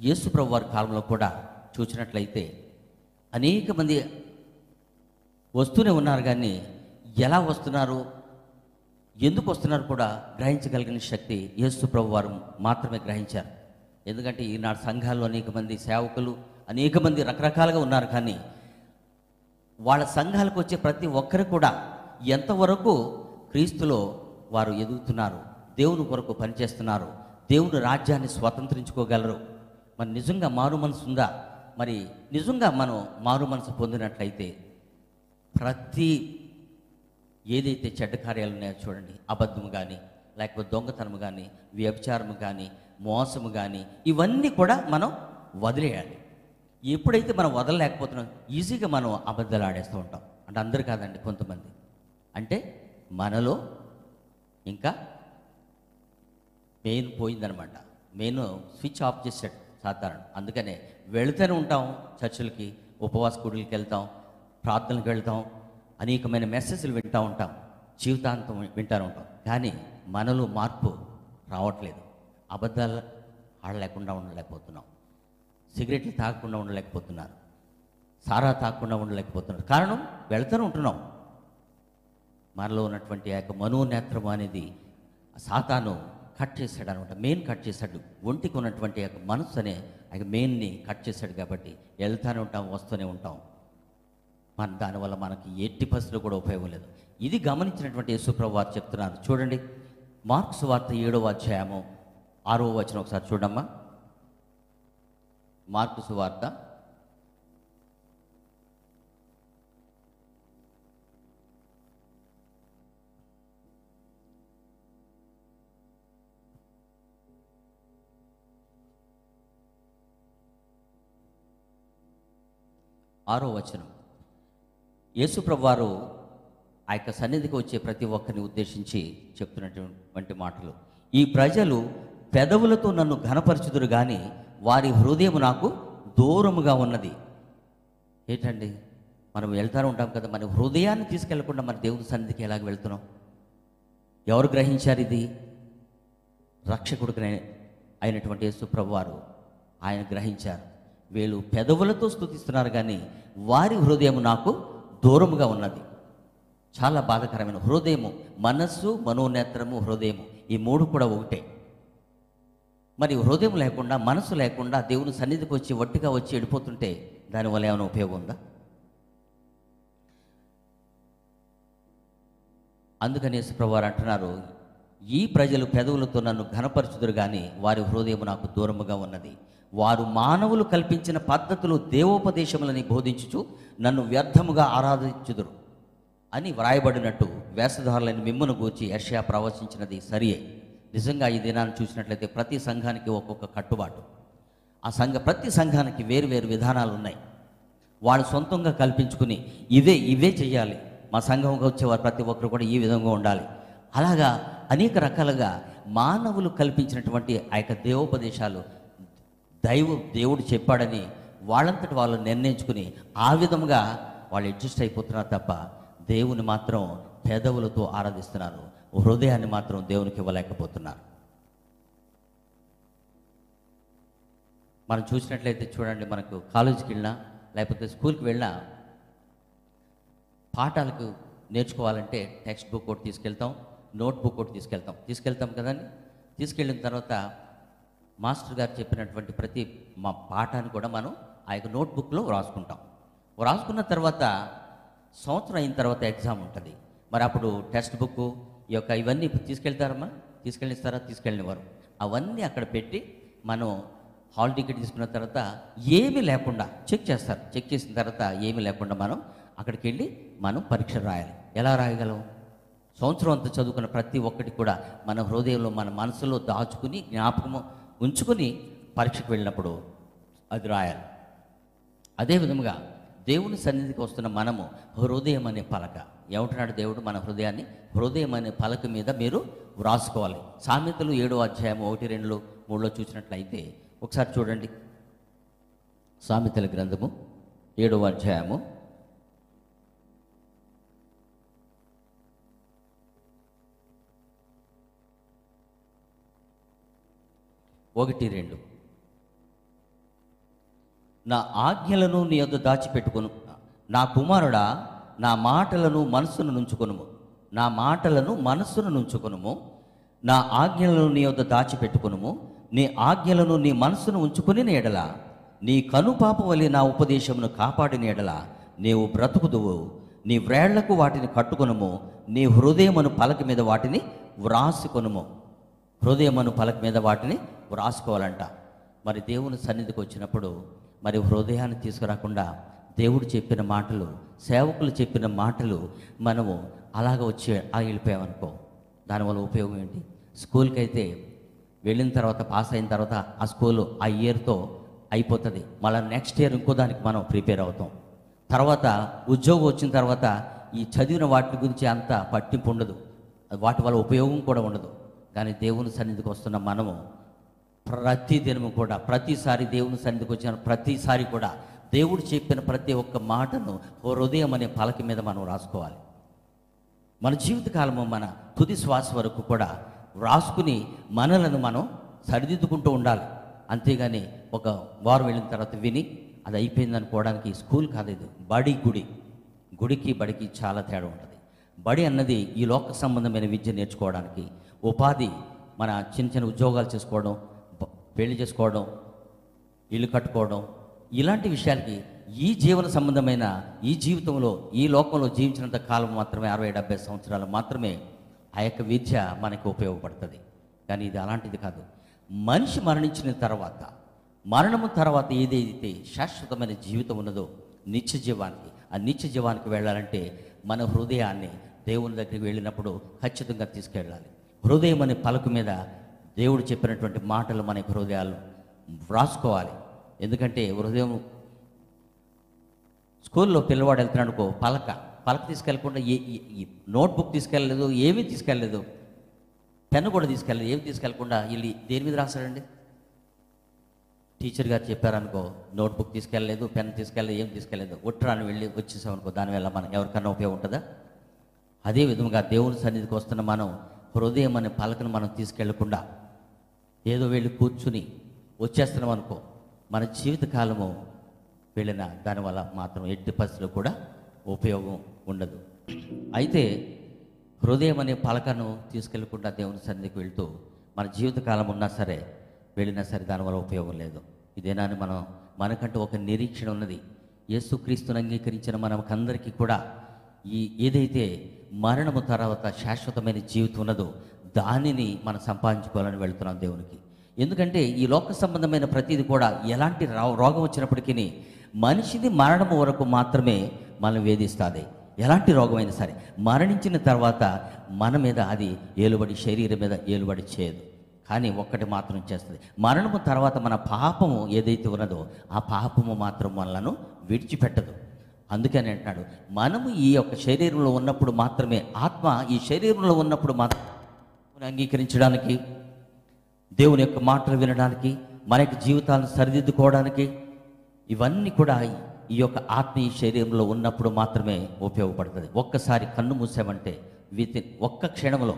యేసుప్రభు వారి కాలంలో కూడా చూసినట్లయితే అనేక మంది వస్తూనే ఉన్నారు కానీ ఎలా వస్తున్నారు? ఎందుకు వస్తున్నారు కూడా గ్రహించగలిగిన శక్తి యేసు ప్రభు వారు మాత్రమే గ్రహించారు. ఎందుకంటే ఈనాడు సంఘాల్లో అనేక మంది సేవకులు అనేక మంది రకరకాలుగా ఉన్నారు కానీ వాళ్ళ సంఘాలకు వచ్చే ప్రతి ఒక్కరు కూడా ఎంతవరకు క్రీస్తులో వారు ఎదుగుతున్నారు దేవుని కొరకు పనిచేస్తున్నారు దేవుని రాజ్యాన్ని స్వతంత్రించుకోగలరు. మరి నిజంగా మారు మనసు ఉందా? మరి నిజంగా మనం మారు మనసు పొందినట్లయితే ప్రతి ఏదైతే చెడ్డ కార్యాలు ఉన్నాయో చూడండి అబద్ధము కానీ లేకపోతే దొంగతనము కానీ వ్యభిచారము కానీ మోసము కానీ ఇవన్నీ కూడా మనం వదిలేయాలి. ఎప్పుడైతే మనం వదలలేకపోతున్నాం ఈజీగా మనం అబద్ధాలు ఆడేస్తూ ఉంటాం. అంటే అందరు కాదండి కొంతమంది. అంటే మనలో ఇంకా మెయిన్ పోయిందనమాట. మెయిన్ స్విచ్ ఆఫ్ చేసాడు సాధారణ. అందుకనే వెళుతూనే ఉంటాం చర్చిలకి ఉపవాస గుడికి వెళ్తాం. ప్రార్థనలకు వెళ్తాం అనేకమైన మెసేజ్లు వింటూ ఉంటాం జీవితాంతం వింటూ ఉంటాం. కానీ మనలో మార్పు రావట్లేదు. అబద్ధాలు ఆడలేకుండా ఉండలేకపోతున్నాం. సిగరెట్లు తాగకుండా ఉండలేకపోతున్నారు. సారా తాగకుండా ఉండలేకపోతున్నారు. కారణం వెళ్తూనే ఉంటున్నాం. మనలో ఉన్నటువంటి ఆ యొక్క మనోనేత్రం అనేది సాతాను కట్ చేశాడు అనమాట మెయిన్ కట్ చేశాడు. ఒంటికి ఉన్నటువంటి యొక్క మనసు అనే ఆ యొక్క మెయిన్ని కట్ చేశాడు కాబట్టి వెళ్తానే ఉంటాం వస్తూనే ఉంటాం. మన దానివల్ల మనకి ఎట్టి పరిస్థితులు కూడా ఉపయోగం లేదు. ఇది గమనించినటువంటి యేసుప్రభు వారు చెప్తున్నారు. చూడండి మార్క్స్ వార్త ఏడవ అధ్యాయము ఆరవ వచనం ఒకసారి చూడమ్మా. మార్క్స్ వార్త ఆరో వచనం. యేసుప్రభు వారు ఆ యొక్క సన్నిధికి వచ్చే ప్రతి ఒక్కరిని ఉద్దేశించి చెప్తున్నటువంటి మాటలు. ఈ ప్రజలు పెదవులతో నన్ను ఘనపరచుదురు కానీ వారి హృదయం నాకు దూరముగా ఉన్నది. ఏంటండి? మనం వెళ్తూ ఉంటాం కదా మన హృదయాన్ని తీసుకెళ్ళకుండా మన దేవుని సన్నిధికి ఎలాగ వెళ్తున్నాం? ఎవరు గ్రహించారు ఇది? రక్షకుడు అయినటువంటి యేసు ప్రభువారు ఆయన గ్రహించారు. వీళ్ళు పెదవులతో స్తుతిస్తున్నారు కానీ వారి హృదయం నాకు దూరముగా ఉన్నది. చాలా బాధకరమైన హృదయము మనస్సు మనోనేత్రము హృదయము. ఈ మూడు కూడా ఒకటే. మరి హృదయం లేకుండా మనసు లేకుండా దేవుని సన్నిధికి వచ్చి ఒట్టిగా వచ్చి వెళ్ళిపోతుంటే దానివల్ల ఏమైనా ఉపయోగం ఉందా? అందుకని యేసుప్రభువారు అంటున్నారు ఈ ప్రజలు పెదవులతో నన్ను ఘనపరచుదురు కానీ వారి హృదయం నాకు దూరముగా ఉన్నది. వారు మానవులు కల్పించిన పద్ధతులు దేవోపదేశములని బోధించుచు నన్ను వ్యర్థముగా ఆరాధించుదురు అని వ్రాయబడినట్టు వేషధారులైన మిమ్మును గూర్చి యర్షయా ప్రవచించినది సరియే. నిజంగా ఈ దినాన్ని చూసినట్లయితే ప్రతి సంఘానికి ఒక్కొక్క కట్టుబాటు. ఆ సంఘ ప్రతి సంఘానికి వేరు వేరు విధానాలు ఉన్నాయి వాళ్ళు సొంతంగా కల్పించుకుని ఇదే ఇవే చేయాలి మా సంఘంగా వచ్చేవారు ప్రతి ఒక్కరు కూడా ఈ విధంగా ఉండాలి. అలాగా అనేక రకాలుగా మానవులు కల్పించినటువంటి ఆ యొక్క దేవోపదేశాలు దైవ దేవుడు చెప్పాడని వాళ్ళంతటి వాళ్ళు నిర్ణయించుకుని ఆ విధంగా వాళ్ళు అడ్జస్ట్ అయిపోతున్నారు తప్ప దేవుని మాత్రం పెదవులతో ఆరాధిస్తున్నారు. హృదయాన్ని మాత్రం దేవునికి ఇవ్వలేకపోతున్నారు. మనం చూసినట్లయితే చూడండి మనకు కాలేజీకి వెళ్ళినా లేకపోతే స్కూల్కి వెళ్ళినా పాఠాలకు నేర్చుకోవాలంటే టెక్స్ట్ బుక్ ఒకటి తీసుకెళ్తాం నోట్ బుక్ ఒకటి తీసుకెళ్తాం. తీసుకెళ్తాం కదండి? తీసుకెళ్ళిన తర్వాత మాస్టర్ గారు చెప్పినటువంటి ప్రతి మా పాఠాన్ని కూడా మనం ఆ యొక్క నోట్బుక్లో వ్రాసుకుంటాం. వ్రాసుకున్న తర్వాత సంవత్సరం అయిన తర్వాత ఎగ్జామ్ ఉంటుంది. మరి అప్పుడు టెక్స్ట్ బుక్ ఈ యొక్క ఇవన్నీ తీసుకెళ్తారమ్మా? తీసుకెళ్ళిస్తారా? తీసుకెళ్ళినవారు అవన్నీ అక్కడ పెట్టి మనం హాల్ టికెట్ తీసుకున్న తర్వాత ఏమీ లేకుండా చెక్ చేస్తారు. చెక్ చేసిన తర్వాత ఏమీ లేకుండా మనం అక్కడికి వెళ్ళి మనం పరీక్ష రాయాలి. ఎలా రాయగలం? సంవత్సరం అంతా చదువుకున్న ప్రతి ఒక్కటి కూడా మన హృదయంలో మన మనసులో దాచుకుని జ్ఞాపకము ఉంచుకుని పరీక్షకు వెళ్ళినప్పుడు అది రాయాలి. అదే విధముగా దేవుని సన్నిధికి వస్తున్న మనము హృదయం అనే పలక. ఏమంటున్నాడు దేవుడు? మన హృదయాన్ని హృదయం అనే పలక మీద మీరు వ్రాసుకోవాలి. సామెతలు ఏడో అధ్యాయం ఒకటి రెండులో మూడులో చూసినట్లయితే ఒకసారి చూడండి. సామెతల గ్రంథము ఏడవ అధ్యాయము ఒకటి రెండు. నా ఆజ్ఞలను నీ యొద్ద దాచిపెట్టుకొను. నా కుమారుడా నా మాటలను మనస్సును నుంచుకొనుము. నా మాటలను మనస్సును నుంచుకొనుము. నా ఆజ్ఞలను నీ యొద్ద దాచిపెట్టుకొనుము. నీ ఆజ్ఞలను నీ మనస్సును ఉంచుకుని ఎడల. నీ కనుపాప వలె నా ఉపదేశమును కాపాడిన ఎడల. నీవు బ్రతుకుదువు. నీ వ్రేళ్ళకు వాటిని కట్టుకొనుము. నీ హృదయమును పలక మీద వాటిని వ్రాసుకొనుము. హృదయమను పలక మీద వాటిని వ్రాసుకోవాలంట. మరి దేవుని సన్నిధికి వచ్చినప్పుడు మరి హృదయాన్ని తీసుకురాకుండా దేవుడు చెప్పిన మాటలు సేవకులు చెప్పిన మాటలు మనము అలాగ వచ్చి ఆ వెళ్ళిపోయామనుకో దానివల్ల ఉపయోగం ఏంటి? స్కూల్కి అయితే వెళ్ళిన తర్వాత పాస్ అయిన తర్వాత ఆ స్కూల్ ఆ ఇయర్తో అయిపోతుంది. మళ్ళీ నెక్స్ట్ ఇయర్ ఇంకో దానికి మనం ప్రిపేర్ అవుతాం. తర్వాత ఉద్యోగం వచ్చిన తర్వాత ఈ చదివిన వాటి గురించి అంత పట్టింపు ఉండదు. వాటి వల్ల ఉపయోగం కూడా ఉండదు. కానీ దేవుని సన్నిధికి వస్తున్న మనము ప్రతి దినము కూడా ప్రతిసారి దేవుని సన్నిధికి వచ్చిన ప్రతిసారి కూడా దేవుడు చెప్పిన ప్రతి ఒక్క మాటను ఓ హృదయం అనే పలక మీద మనం రాసుకోవాలి. మన జీవితకాలము మన తుది శ్వాస వరకు కూడా రాసుకుని మనలను మనం సరిదిద్దుకుంటూ ఉండాలి. అంతేగాని ఒక వారం వెళ్ళిన తర్వాత విని అది అయిపోయింది అనుకోవడానికి స్కూల్ కాదు ఇది బడి గుడి. గుడికి బడికి చాలా తేడా ఉంటుంది. బడి అన్నది ఈ లోక సంబంధమైన విద్య నేర్చుకోవడానికి ఉపాధి మన చిన్న చిన్న ఉద్యోగాలు చేసుకోవడం పెళ్ళి చేసుకోవడం ఇల్లు కట్టుకోవడం ఇలాంటి విషయాలకి ఈ జీవన సంబంధమైన ఈ జీవితంలో ఈ లోకంలో జీవించినంత కాలం మాత్రమే అరవై డెబ్బై సంవత్సరాలు మాత్రమే ఆ యొక్క విద్య మనకి ఉపయోగపడుతుంది. కానీ ఇది అలాంటిది కాదు. మనిషి మరణించిన తర్వాత మరణము తర్వాత ఏదైతే శాశ్వతమైన జీవితం ఉన్నదో నిత్య జీవానికి ఆ నిత్య జీవానికి వెళ్ళాలంటే మన హృదయాన్ని దేవుని దగ్గరికి వెళ్ళినప్పుడు ఖచ్చితంగా తీసుకెళ్ళాలి. హృదయం అనే పలుకు మీద దేవుడు చెప్పినటువంటి మాటలు మన హృదయాలు వ్రాసుకోవాలి. ఎందుకంటే హృదయం స్కూల్లో పిల్లవాడు వెళ్తున్నాడు అనుకో పలక పలక తీసుకెళ్ళకుండా ఏ నోట్బుక్ తీసుకెళ్ళలేదు ఏమీ తీసుకెళ్ళలేదు పెన్ను కూడా తీసుకెళ్ళలేదు ఏమి తీసుకెళ్ళకుండా వెళ్ళి దేని మీద రాశాడండి? టీచర్ గారు చెప్పారనుకో నోట్బుక్ తీసుకెళ్ళలేదు పెన్ తీసుకెళ్ళలేదు ఏం తీసుకెళ్ళలేదు ఉట్టరాని వెళ్ళి వచ్చేసామనుకో దానివల్ల మనం ఎవరికన్నా ఉపయోగం ఉంటుందా? అదే విధంగా దేవుని సన్నిధికి వస్తున్న మనం హృదయం అనే పలకను మనం తీసుకెళ్ళకుండా ఏదో వెళ్ళి కూర్చుని వచ్చేస్తున్నాం అనుకో మన జీవితకాలము వెళ్ళిన దానివల్ల మాత్రం ఎట్టి పరిస్థితులు కూడా ఉపయోగం ఉండదు. అయితే హృదయం అనే పలకను తీసుకెళ్ళకుండా దేవుని సన్నిధికి వెళ్తూ మన జీవితకాలం ఉన్నా సరే వెళ్ళినా సరే దానివల్ల ఉపయోగం లేదు. ఇదేనా అని మనం మనకంటూ ఒక నిరీక్షణ ఉన్నది. యేసుక్రీస్తుని అంగీకరించిన మనకందరికీ కూడా ఈ ఏదైతే మరణము తర్వాత శాశ్వతమైన జీవితం ఉన్నదో దానిని మనం సంపాదించుకోవాలని వెళ్తున్నాం దేవునికి. ఎందుకంటే ఈ లోక సంబంధమైన ప్రతిది కూడా ఎలాంటి రోగం వచ్చినప్పటికీ మనిషిని మరణము వరకు మాత్రమే మనం వేధిస్తుంది. ఎలాంటి రోగమైనా సరే మరణించిన తర్వాత మన మీద అది ఏలుబడి శరీరం మీద ఏలుబడి చేయదు. కానీ ఒక్కటి మాత్రం చేస్తుంది. మరణము తర్వాత మన పాపము ఏదైతే ఉన్నదో ఆ పాపము మాత్రం మనలను విడిచిపెట్టదు. అందుకని అంటున్నాడు మనము ఈ యొక్క శరీరంలో ఉన్నప్పుడు మాత్రమే ఆత్మ ఈ శరీరంలో ఉన్నప్పుడు మాత్రం అంగీకరించడానికి దేవుని యొక్క మాటలు వినడానికి మన యొక్క జీవితాలను సరిదిద్దుకోవడానికి ఇవన్నీ కూడా ఈ యొక్క ఆత్మీయ శరీరంలో ఉన్నప్పుడు మాత్రమే ఉపయోగపడుతుంది. ఒక్కసారి కన్ను మూసామంటే విత్ ఒక్క క్షణంలో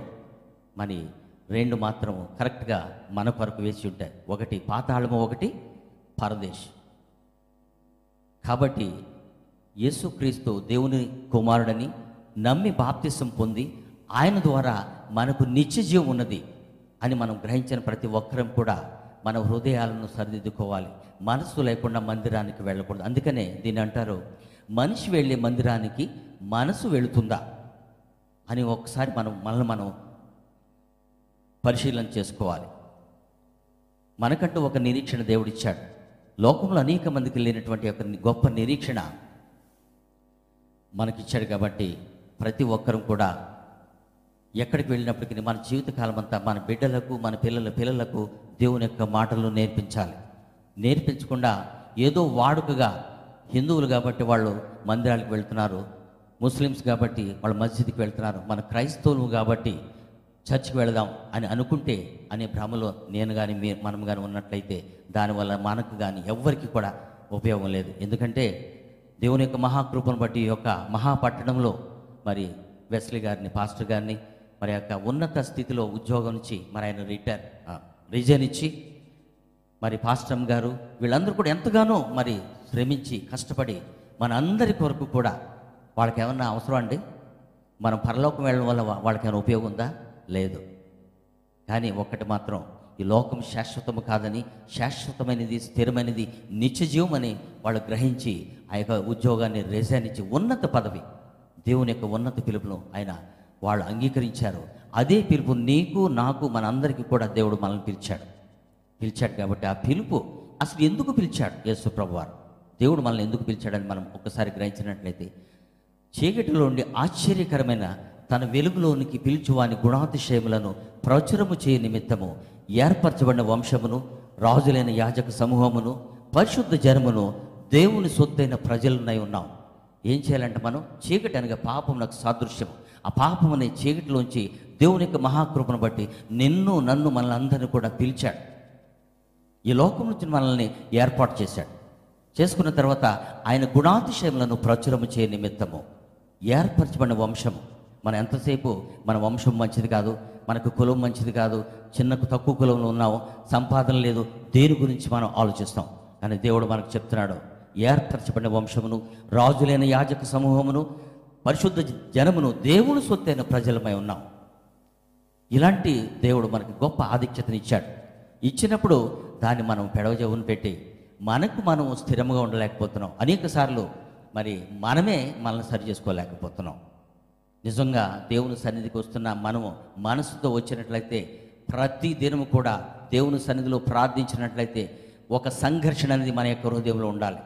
మరి రెండు మాత్రం కరెక్ట్గా మన కొరకు వేసి ఉంటాయి. ఒకటి పాతాళము ఒకటి పరదేశ్. కాబట్టి యేసుక్రీస్తు దేవుని కుమారుడని నమ్మి బాప్తిసం పొంది ఆయన ద్వారా మనకు నిత్య జీవం ఉన్నది అని మనం గ్రహించిన ప్రతి ఒక్కరం కూడా మన హృదయాలను సరిదిద్దుకోవాలి. మనసు లేకుండా మందిరానికి వెళ్ళకూడదు. అందుకనే దీన్ని అంటారు మనిషి వెళ్ళే మందిరానికి మనసు వెళుతుందా? అని ఒకసారి మనం మనల్ని మనం పరిశీలన చేసుకోవాలి. మనకంటూ ఒక నిరీక్షణ దేవుడిచ్చాడు. లోకంలో అనేక మందికి లేనటువంటి ఒక గొప్ప నిరీక్షణ మనకిచ్చాడు కాబట్టి ప్రతి ఒక్కరం కూడా ఎక్కడికి వెళ్ళినప్పటికీ మన జీవితకాలం అంతా మన బిడ్డలకు మన పిల్లల పిల్లలకు దేవుని యొక్క మాటలు నేర్పించాలి. నేర్పించకుండా ఏదో వాడుకగా హిందువులు కాబట్టి వాళ్ళు మందిరాలకు వెళ్తున్నారు ముస్లిమ్స్ కాబట్టి వాళ్ళు మస్జిద్కి వెళ్తున్నారు మన క్రైస్తవులు కాబట్టి చర్చికి వెళదాం అని అనుకుంటే అనే భ్రమలో నేను కానీ మీరు మనం కానీ ఉన్నట్లయితే దానివల్ల మనకు కానీ ఎవ్వరికి కూడా ఉపయోగం లేదు. ఎందుకంటే దేవుని యొక్క మహాకృపను బట్టి ఈ యొక్క మహాపట్టణంలో మరి వెస్లీ గారిని పాస్టర్ గారిని మరి యొక్క ఉన్నత స్థితిలో ఉద్యోగం నుంచి మరి ఆయన రిటైర్ రిజైన్ ఇచ్చి మరి పాస్టమ్ గారు వీళ్ళందరూ కూడా ఎంతగానో మరి శ్రమించి కష్టపడి మన అందరి కొరకు కూడా వాళ్ళకి ఏమన్నా అవసరం అండి? మనం పరలోకం వెళ్ళడం వల్ల వాళ్ళకి ఏమైనా ఉపయోగం ఉందా? లేదు. కానీ ఒక్కటి మాత్రం ఈ లోకం శాశ్వతము కాదని శాశ్వతమైనది స్థిరమైనది నిత్యజీవం అని వాళ్ళు గ్రహించి ఆ యొక్క ఉద్యోగాన్ని రిజైన్ ఇచ్చి ఉన్నత పదవి దేవుని యొక్క ఉన్నత పిలుపును ఆయన వాళ్ళు అంగీకరించారు. అదే పిలుపు నీకు నాకు మనందరికీ కూడా దేవుడు మనల్ని పిలిచాడు. పిలిచాడు కాబట్టి ఆ పిలుపు అసలు ఎందుకు పిలిచాడు యేసు ప్రభువారు? దేవుడు మనల్ని ఎందుకు పిలిచాడని మనం ఒక్కసారి గ్రహించినట్లయితే చీకటిలో ఉండి ఆశ్చర్యకరమైన తన వెలుగులోనికి పిలుచువాని గుణాతిశయములను ప్రచురము చేయ నిమిత్తము ఏర్పరచబడిన వంశమును రాజులైన యాజక సమూహమును పరిశుద్ధ జనమును దేవుని సొత్తైన ప్రజలునై ఉన్నాం. ఏం చేయాలంటే మనం చీకటి అనగా పాపం నాకు సాదృశ్యం ఆ పాపం అనే చీకటిలోంచి దేవుని యొక్క మహాకృపను బట్టి నిన్ను నన్ను మనల్ని అందరినీ కూడా పిలిచాడు. ఈ లోకం నుంచి మనల్ని ఏర్పాటు చేశాడు. చేసుకున్న తర్వాత ఆయన గుణాతిశయములను ప్రచురము చేయ నిమిత్తము. ఏర్పరచబడిన వంశము. మనం ఎంతసేపు మన వంశం మంచిది కాదు మనకు కులం మంచిది కాదు చిన్నకు తక్కువ కులంలో ఉన్నాము సంపాదన లేదు దేని గురించి మనం ఆలోచిస్తాం? కానీ దేవుడు మనకు చెప్తున్నాడు ఏర్పరచబడిన వంశమును రాజులైన యాజక సమూహమును పరిశుద్ధ జనమును దేవుని సొత్తైన ప్రజలమై ఉన్నాం. ఇలాంటి దేవుడు మనకి గొప్ప ఆధిక్యతనిచ్చాడు ఇచ్చినప్పుడు దాన్ని మనం పెడవజవును పెట్టి మనకు మనం స్థిరంగా ఉండలేకపోతున్నాం. అనేక సార్లు మరి మనమే మనల్ని సరి చేసుకోలేకపోతున్నాం. నిజంగా దేవుని సన్నిధికి వస్తున్న మనము మనసుతో వచ్చినట్లయితే ప్రతి దినము కూడా దేవుని సన్నిధిలో ప్రార్థించినట్లయితే ఒక సంఘర్షణ అనేది మన యొక్క హృదయంలో ఉండాలి.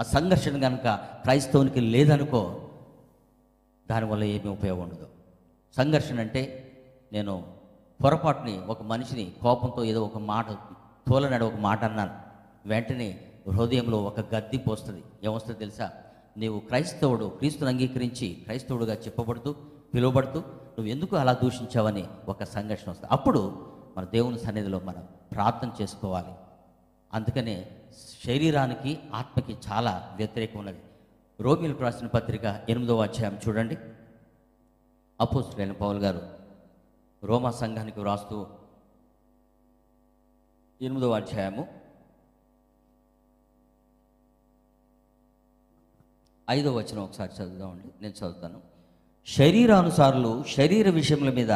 ఆ సంఘర్షణ కనుక క్రైస్తవునికి లేదనుకో దానివల్ల ఏమీ ఉపయోగం ఉండదు. సంఘర్షణ అంటే నేను పొరపాటుని ఒక మనిషిని కోపంతో ఏదో ఒక మాట తోలనాడు ఒక మాట అన్నాను. వెంటనే హృదయంలో ఒక గద్దింపు వస్తుంది ఏమొస్తుంది తెలుసా? నీవు క్రైస్తవుడు క్రీస్తుని అంగీకరించి క్రైస్తవుడుగా చెప్పబడుతూ పిలువబడుతూ నువ్వు ఎందుకు అలా దూషించావని ఒక సంఘర్షణ వస్తుంది. అప్పుడు మన దేవుని సన్నిధిలో మనం ప్రార్థన చేసుకోవాలి. అందుకనే శరీరానికి ఆత్మకి చాలా వ్యతిరేకం ఉన్నది. రోమిలకు రాసిన పత్రిక ఎనిమిదవ అధ్యాయం చూడండి. అపోస్తులైన పౌల్ గారు రోమా సంఘానికి వ్రాస్తూ ఎనిమిదవ అధ్యాయము ఐదో వచనం ఒకసారి చదువుదామండి. నేను చదువుతాను. శరీరానుసారులు శరీర విషయముల మీద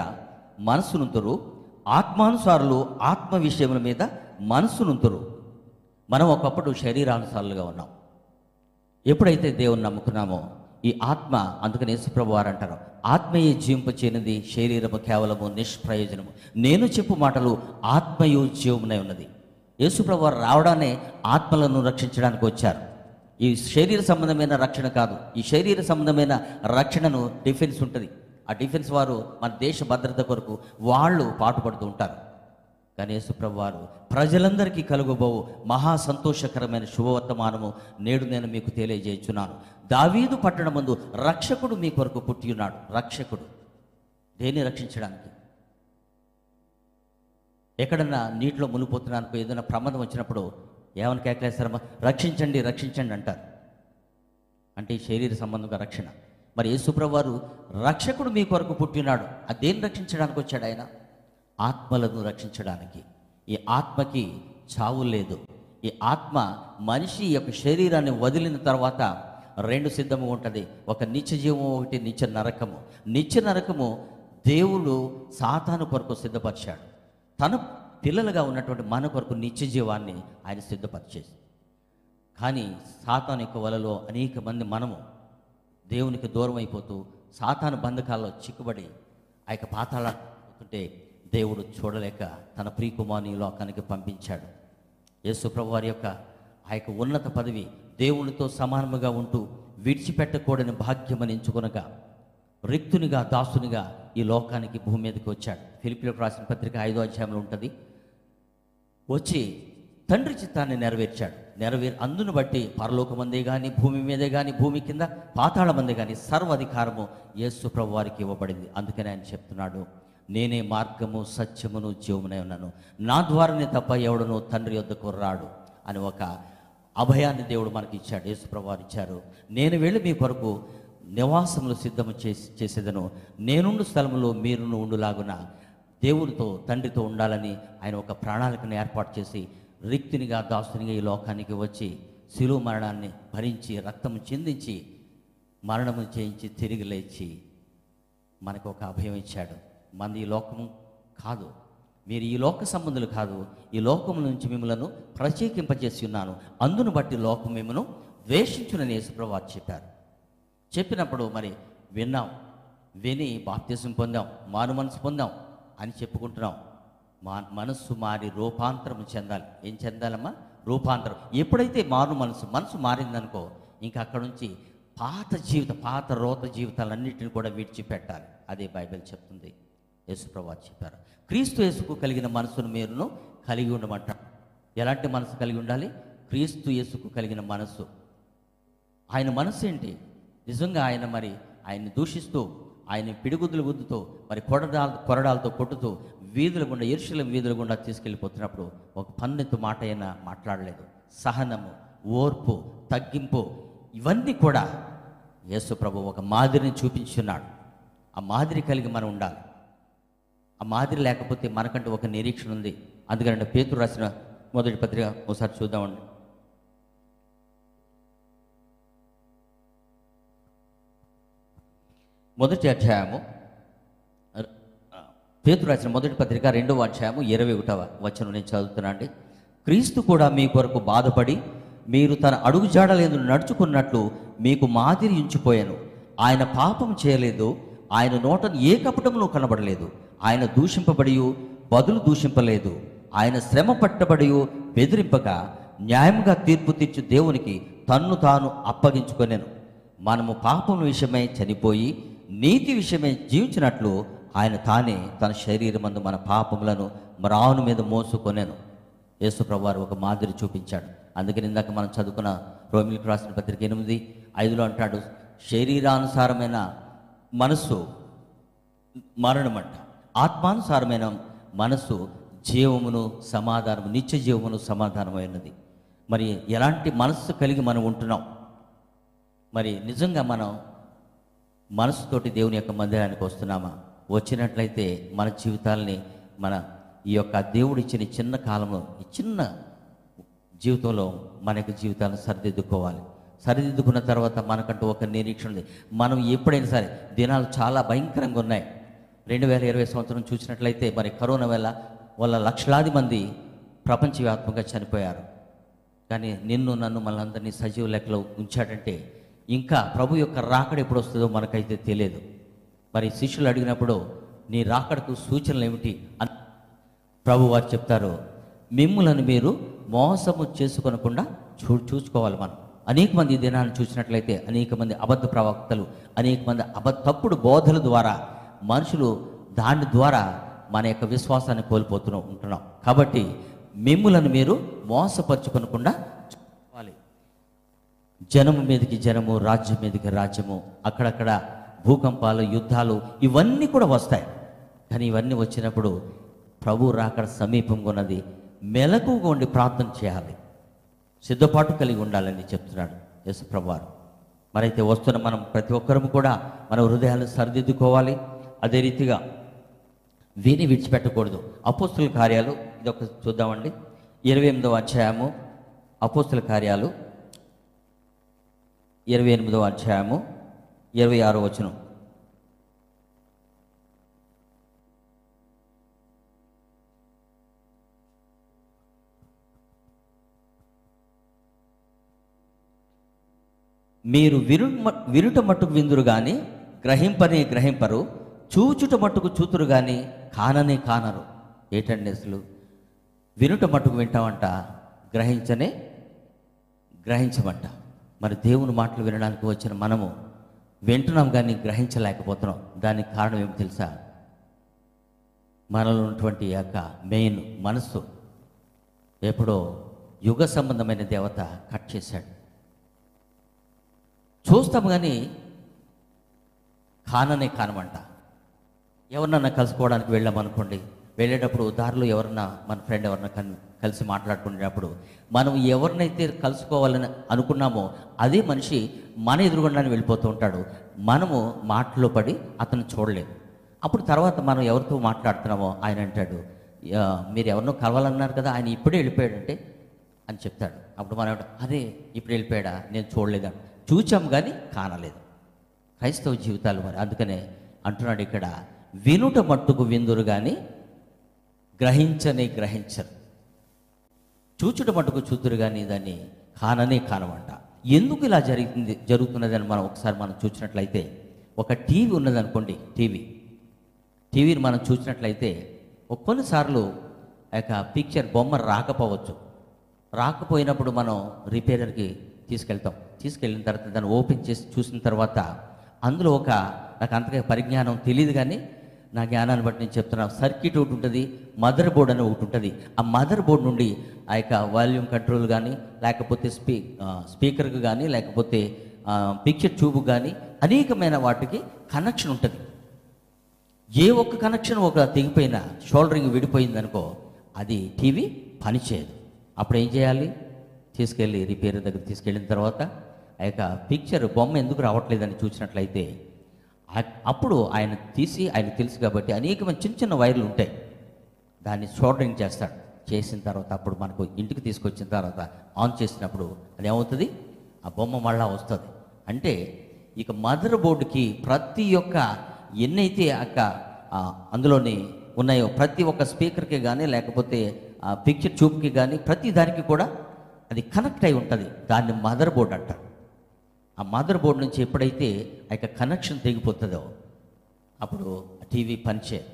మనసునుంతురు ఆత్మానుసారులు ఆత్మ విషయముల మీద మనసునుంతురు మనం ఒకప్పుడు శరీరానుసారులుగా ఉన్నాం. ఎప్పుడైతే దేవుని నమ్ముకున్నామో ఈ ఆత్మ అందుకని యేసుప్రభు వారు అంటారు ఆత్మయే జీవింప చేయనిది శరీరము కేవలము నిష్ప్రయోజనము. నేను చెప్పు మాటలు ఆత్మయు జీవమునై ఉన్నది. యేసుప్రభు వారు రావడానే ఆత్మలను రక్షించడానికి వచ్చారు. ఈ శరీర సంబంధమైన రక్షణ కాదు. ఈ శరీర సంబంధమైన రక్షణను డిఫెన్స్ ఉంటుంది. ఆ డిఫెన్స్ వారు మన దేశ భద్రత కొరకు వాళ్ళు పాటుపడుతూ ఉంటారు. కానీ యేసుప్రభు వారు ప్రజలందరికీ కలుగుబోవు మహా సంతోషకరమైన శుభవర్తమానము నేడు నేను మీకు తెలియజేయచ్చున్నాను దావీదు పట్టణమందు రక్షకుడు మీ కొరకు పుట్టి ఉన్నాడు. రక్షకుడు. దేన్ని రక్షించడానికి? ఎక్కడన్నా నీటిలో మునిగిపోతున్నానుకో ఏదైనా ప్రమాదం వచ్చినప్పుడు ఏమని కేకలేస్తారమ్మా రక్షించండి రక్షించండి అంటారు. అంటే ఈ శరీర సంబంధంగా రక్షణ. మరి యేసుప్రభు వారు రక్షకుడు మీ కొరకు పుట్టినాడు. అదేం రక్షించడానికి వచ్చాడు ఆయన? ఆత్మలను రక్షించడానికి. ఈ ఆత్మకి చావు లేదు. ఈ ఆత్మ మనిషి యొక్క శరీరాన్ని వదిలిన తర్వాత రెండు సిద్ధము ఉంటుంది. ఒక నిత్య జీవము ఒకటి నిత్య నరకము. నిత్య నరకము దేవుడు సాతాను కొరకు సిద్ధపరిచాడు. తను పిల్లలుగా ఉన్నటువంటి మన కొరకు నిత్య జీవాన్ని ఆయన సిద్ధపరిచేసి కానీ సాతాను యొక్క వలలో అనేక మంది మనము దేవునికి దూరం అయిపోతూ సాతాను బంధకాల్లో చిక్కుబడి ఆ యొక్క పాతాళ దేవుడు చూడలేక తన ప్రియకుమారుని ఈ లోకానికి పంపించాడు. యేసుప్రభు వారి యొక్క ఆ యొక్క ఉన్నత పదవి దేవునితో సమానముగా ఉంటూ విడిచిపెట్టకూడని భాగ్యమని ఎంచుకునగా రిక్తునిగా దాసునిగా ఈ లోకానికి భూమి మీదకి వచ్చాడు. ఫిలిపిలకు రాసిన పత్రిక ఐదో అధ్యాయంలో ఉంటుంది. వచ్చి తండ్రి చిత్తాన్ని నెరవేర్చాడు. నెరవేర్ అందును బట్టి పరలోకమందే కానీ భూమి మీదే కానీ భూమి కింద పాతాళమందే కానీ సర్వాధికారము యేసు ప్రభు వారికి ఇవ్వబడింది. అందుకని ఆయన చెప్తున్నాడు నేనే మార్గము సత్యమును జీవమునే ఉన్నాను. నా ద్వారానే తప్ప ఎవడను తండ్రి యొద్దకు రాడు అని ఒక అభయాన్ని దేవుడు మనకి ఇచ్చాడు యేసు ప్రభు వారు ఇచ్చారు నేను వెళ్ళి మీ కొరకు నివాసములు సిద్ధము చేసి చేసేదను. నేనుండు స్థలములో మీరును ఉండులాగున దేవునితో తండ్రితో ఉండాలని ఆయన ఒక ప్రణాళికను ఏర్పాటు చేసి రిక్తినిగా దాసునిగా ఈ లోకానికి వచ్చి శిలువ మరణాన్ని భరించి రక్తము చెందించి మరణము చేయించి తిరిగి లేచి మనకు ఒక అభయం ఇచ్చాడు. మంది ఈ లోకము కాదు. మీరు ఈ లోక సంబంధులు కాదు. ఈ లోకం నుంచి మిమ్మలను ప్రత్యేకింపజేసి ఉన్నాను. అందును బట్టి లోకం మిమ్మను ద్వేషించునని యేసుప్రభు చెప్పారు. చెప్పినప్పుడు మరి విన్నాం. విని బాప్తిసం పొందాం. మారు మనసు పొందాం. అని చెప్పుకుంటున్నాం. మా మనస్సు మారి రూపాంతరం చెందాలి. ఏం చెందాలమ్మా? రూపాంతరం. ఎప్పుడైతే మారు మనసు మనసు మారిందనుకో ఇంకా అక్కడ నుంచి పాత జీవిత పాత రోత జీవితాలన్నింటిని కూడా విడిచిపెట్టాలి. అదే బైబిల్ చెప్తుంది. యేసుప్రభా చెప్పారు. క్రీస్తు యేసుకు కలిగిన మనసును మీరును కలిగి ఉండమంట. ఎలాంటి మనసు కలిగి ఉండాలి? క్రీస్తు యేసుకు కలిగిన మనసు. ఆయన మనసు ఏంటి నిజంగా ఆయన మరి ఆయన్ని దూషిస్తూ ఆయన పిడిగుద్దులు గుద్దుతో మరి కొరడాల కొరడాలతో కొట్టుతూ వీధుల గుండా ఇరుషుల వీధుల గుండా తీసుకెళ్ళిపోతున్నప్పుడు ఒక పన్నెత్తు మాట అయినా మాట్లాడలేదు. సహనము ఓర్పు తగ్గింపు ఇవన్నీ కూడా యేసు ప్రభు ఒక మాదిరిని చూపించున్నాడు. ఆ మాదిరి కలిగి మనం ఉండాలి. ఆ మాదిరి లేకపోతే మనకంటూ ఒక నిరీక్షణ ఉంది. అందుకని పేతురు రాసిన మొదటి పత్రిక ఒకసారి చూద్దామండి. మొదటి అధ్యాయము పేతురు రాసిన మొదటి పత్రిక రెండవ అధ్యాయము ఇరవై ఒకటవ వచనం నేను చదువుతున్నా అండి. క్రీస్తు కూడా మీ కొరకు బాధపడి మీరు తన అడుగు జాడలేదు నడుచుకున్నట్లు మీకు మాదిరి ఉంచిపోయాను. ఆయన పాపం చేయలేదు ఆయన నోటను ఏ కపటంలో కనబడలేదు. ఆయన దూషింపబడి బదులు దూషింపలేదు. ఆయన శ్రమ పట్టబడి బెదిరింపక న్యాయంగా తీర్పు తీర్చు దేవునికి తన్ను తాను అప్పగించుకొనేను. మనము పాపం విషయమై చనిపోయి నీతి విషయమే జీవించినట్లు ఆయన తానే తన శరీరమందు మన పాపములను మ్రాను మీద మోసుకొనేను. యేసుప్రభు వారు ఒక మాదిరి చూపించాడు. అందుకని ఇందాక మనం చదువుకున్న రోమిలకు రాసిన పత్రిక ఎనిమిది ఐదులో అంటాడు శరీరానుసారమైన మనస్సు మరణమంట. ఆత్మానుసారమైన మనస్సు జీవమును సమాధానము నిత్య జీవమును సమాధానమైనది. మరి ఎలాంటి మనస్సు కలిగి మనం ఉంటున్నాం? మరి నిజంగా మనం మనసుతోటి దేవుని యొక్క మందిరానికి వస్తున్నామా? వచ్చినట్లయితే మన జీవితాల్ని మన ఈ యొక్క దేవుడిచ్చిన చిన్న కాలంలో ఈ చిన్న జీవితంలో మన యొక్క జీవితాలను సరిదిద్దుకోవాలి. సరిదిద్దుకున్న తర్వాత మనకంటూ ఒక నిరీక్షణ ఉంది. మనం ఎప్పుడైనా సరే దినాలు చాలా భయంకరంగా ఉన్నాయి. రెండు వేల ఇరవై సంవత్సరం చూసినట్లయితే మరి కరోనా వల్ల వల్ల లక్షలాది మంది ప్రపంచవ్యాప్తంగా చనిపోయారు. కానీ నిన్ను నన్ను మనందరినీ సజీవ లెక్కలో ఉంచాడంటే ఇంకా ప్రభు యొక్క రాకడ ఎప్పుడు వస్తుందో మనకైతే తెలియదు. మరి శిష్యులు అడిగినప్పుడు నీ రాకడకు సూచనలు ఏమిటి? అని ప్రభు వారు చెప్తారు. మిమ్ములను మీరు మోసము చేసుకొనకుండా చూ చూసుకోవాలి మనం. అనేక మంది దినాన్ని చూసినట్లయితే అనేక మంది అబద్ధ ప్రవక్తలు అనేక మంది అబద్ధ తప్పుడు బోధల ద్వారా మనుషులు దాని ద్వారా మన యొక్క విశ్వాసాన్ని కోల్పోతూ ఉంటున్నాం. కాబట్టి మిమ్ములను మీరు మోసపరుచుకొనకుండా జనము మీదకి జనము రాజ్యం మీదకి రాజ్యము అక్కడక్కడ భూకంపాలు యుద్ధాలు ఇవన్నీ కూడా వస్తాయి. కానీ ఇవన్నీ వచ్చినప్పుడు ప్రభు రాకడ సమీపంగా ఉన్నది. మెలకుగా ఉండి ప్రార్థన చేయాలి. సిద్ధపాటు కలిగి ఉండాలని చెప్తున్నాడు యేసుప్రభువారు. మరైతే వస్తున్న మనం ప్రతి ఒక్కరము కూడా మన హృదయాలను సరిదిద్దుకోవాలి. అదే రీతిగా వీని విడిచిపెట్టకూడదు. అపోస్తుల కార్యాలు ఇది ఒక చూద్దామండి. ఇరవై ఎనిమిదవ అధ్యాయము అపోస్తుల కార్యాలు. ఇరవై ఎనిమిదవ అధ్యాయము ఇరవై ఆరో వచనం. మీరు విరు విరుట మట్టుకు విందురు కానీ గ్రహింపని గ్రహింపరు చూచుట మట్టుకు చూతురు కానీ కానని కానరు. ఏటండి అసలు? వినుట మట్టుకు వింటామంట గ్రహించనే గ్రహించమంట. మరి దేవుని మాటలు వినడానికి వచ్చిన మనము వింటున్నాం కానీ గ్రహించలేకపోతున్నాం. దానికి కారణం ఏమి తెలుసా? మనలో ఉన్నటువంటి యొక్క మెయిన్ మనస్సు ఎప్పుడో యుగ సంబంధమైన దేవత కట్ చేశాడు. చూస్తాం కానీ కాననే కానమంట. ఎవరినన్నా కలుసుకోవడానికి వెళ్ళామనుకోండి వెళ్ళేటప్పుడు దారిలో ఎవరన్నా మన ఫ్రెండ్ ఎవరన్నా కలిసి మాట్లాడుకునేటప్పుడు మనం ఎవరినైతే కలుసుకోవాలని అనుకున్నామో అదే మనిషి మన ఎదురుగుండానే వెళ్ళిపోతూ ఉంటాడు. మనము మాటలో పడి అతను చూడలేదు అప్పుడు తర్వాత మనం ఎవరితో మాట్లాడుతున్నామో ఆయన అంటాడు మీరు ఎవరినో కలవాలన్నారు కదా ఆయన ఇప్పుడే వెళ్ళిపోయాడంటే అని చెప్తాడు. అప్పుడు మనం అదే ఇప్పుడు వెళ్ళిపోయాడా నేను చూడలేదా? చూచాం కానీ కానలేదు. క్రైస్తవ జీవితాలు మరి అందుకనే అంటున్నాడు ఇక్కడ వినుట మట్టుకు విందురు కానీ గ్రహించని గ్రహించరు. చూచుట మటుకు చూతురు కానీ దాన్ని కాననే కానమంట. ఎందుకు ఇలా జరిగింది జరుగుతున్నదని మనం ఒకసారి మనం చూసినట్లయితే ఒక టీవీ ఉన్నదనుకోండి టీవీ. టీవీని మనం చూసినట్లయితే ఒక కొన్నిసార్లు ఆ యొక్క పిక్చర్ బొమ్మ రాకపోవచ్చు. రాకపోయినప్పుడు మనం రిపేరర్కి తీసుకెళ్తాం. తీసుకెళ్ళిన తర్వాత దాన్ని ఓపెన్ చేసి చూసిన తర్వాత అందులో ఒక నాకు అంతగా పరిజ్ఞానం తెలియదు కానీ నా జ్ఞానాన్ని బట్టి నేను చెప్తున్నా. సర్క్యూట్ ఒకటి ఉంటుంది మదర్ బోర్డ్ అని ఒకటి ఉంటుంది. ఆ మదర్ బోర్డ్ నుండి ఆ యొక్క వాల్యూమ్ కంట్రోల్ కానీ లేకపోతే స్పీ స్పీకర్కి కానీ లేకపోతే పిక్చర్ ట్యూబ్ కానీ అనేకమైన వాటికి కనెక్షన్ ఉంటుంది. ఏ ఒక్క కనెక్షన్ ఒక తెగిపోయినా షోల్డరింగ్ విడిపోయింది అనుకో అది టీవీ పనిచేయదు. అప్పుడు ఏం చేయాలి? తీసుకెళ్ళి రిపేర్ దగ్గర తీసుకెళ్ళిన తర్వాత ఆ యొక్క పిక్చర్ బొమ్మ ఎందుకు రావట్లేదని చూసినట్లయితే అప్పుడు ఆయన తీసి ఆయన తెలుసు కాబట్టి అనేకమైన చిన్న చిన్న వైర్లు ఉంటాయి. దాన్ని సోల్డరింగ్ చేస్తాడు. చేసిన తర్వాత అప్పుడు మనకు ఇంటికి తీసుకొచ్చిన తర్వాత ఆన్ చేసినప్పుడు అది ఏమవుతుంది ఆ బొమ్మ మళ్ళా వస్తుంది. అంటే ఇక మదర్ బోర్డుకి ప్రతి ఒక్క ఎన్నైతే అక్క అందులోని ఉన్నాయో ప్రతి ఒక్క స్పీకర్కి కానీ లేకపోతే ఆ పిక్చర్ ట్యూబ్కి కానీ ప్రతి దానికి కూడా అది కనెక్ట్ అయి ఉంటుంది. దాన్ని మదర్ బోర్డ్ అంటారు. ఆ మదర్ బోర్డ్ నుంచి ఎప్పుడైతే ఆ యొక్క కనెక్షన్ తెగిపోతుందో అప్పుడు టీవీ పనిచే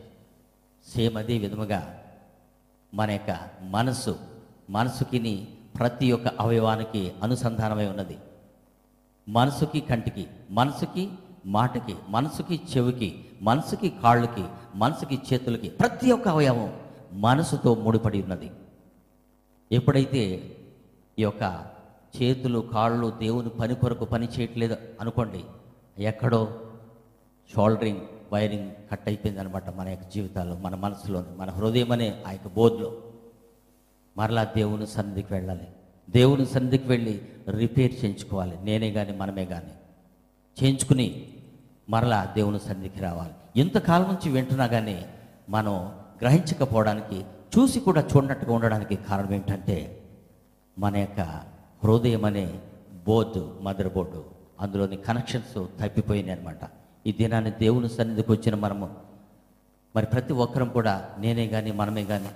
సేమ్ అదే విధముగా మన యొక్క మనసు మనసుకిని ప్రతి ఒక్క అవయవానికి అనుసంధానమై ఉన్నది. మనసుకి కంటికి మనసుకి మాటకి మనసుకి చెవికి మనసుకి కాళ్ళకి మనసుకి చేతులకి ప్రతి ఒక్క అవయవం మనసుతో ముడిపడి ఉన్నది. ఎప్పుడైతే ఈ యొక్క చేతులు కాళ్ళు దేవుని పని కొరకు పని చేయట్లేదు అనుకోండి ఎక్కడో షోల్డరింగ్ వైరింగ్ కట్ అయిపోయింది అనమాట మన యొక్క జీవితాల్లో మన మనసులో మన హృదయం అనే ఆ యొక్క బోధలో మరలా దేవుని సన్నిధికి వెళ్ళాలి. దేవుని సన్నిధికి వెళ్ళి రిపేర్ చేయించుకోవాలి నేనే కానీ మనమే కానీ చేయించుకుని మరలా దేవుని సన్నిధికి రావాలి. ఇంతకాలం నుంచి వింటున్నా కానీ మనం గ్రహించకపోవడానికి చూసి కూడా చూడనట్టుగా ఉండడానికి కారణం ఏంటంటే మన యొక్క హృదయం అనే బోర్డు మదర్ బోర్డు. అందులోని కనెక్షన్స్ తప్పిపోయినాయి అనమాట ఈ దినాన్ని దేవుని సన్నిధికి వచ్చిన మనము మరి ప్రతి ఒక్కరం కూడా నేనే కానీ మనమే కానీ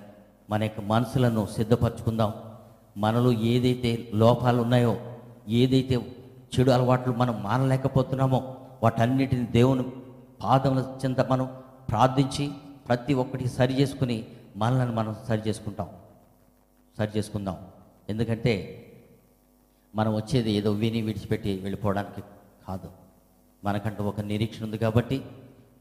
మన యొక్క మనసులను సిద్ధపరచుకుందాం. మనలో ఏదైతే లోపాలు ఉన్నాయో ఏదైతే చెడు అలవాట్లు మనం మానలేకపోతున్నామో వాటన్నిటిని దేవుని పాదముల చెంత మనం ప్రార్థించి ప్రతి ఒక్కటి సరి చేసుకుని మనల్ని మనం సరి చేసుకుంటాం. సరి చేసుకుందాం. ఎందుకంటే మనం వచ్చేది ఏదో విని విడిచిపెట్టి వెళ్ళిపోవడానికి కాదు. మనకంటూ ఒక నిరీక్షణ ఉంది కాబట్టి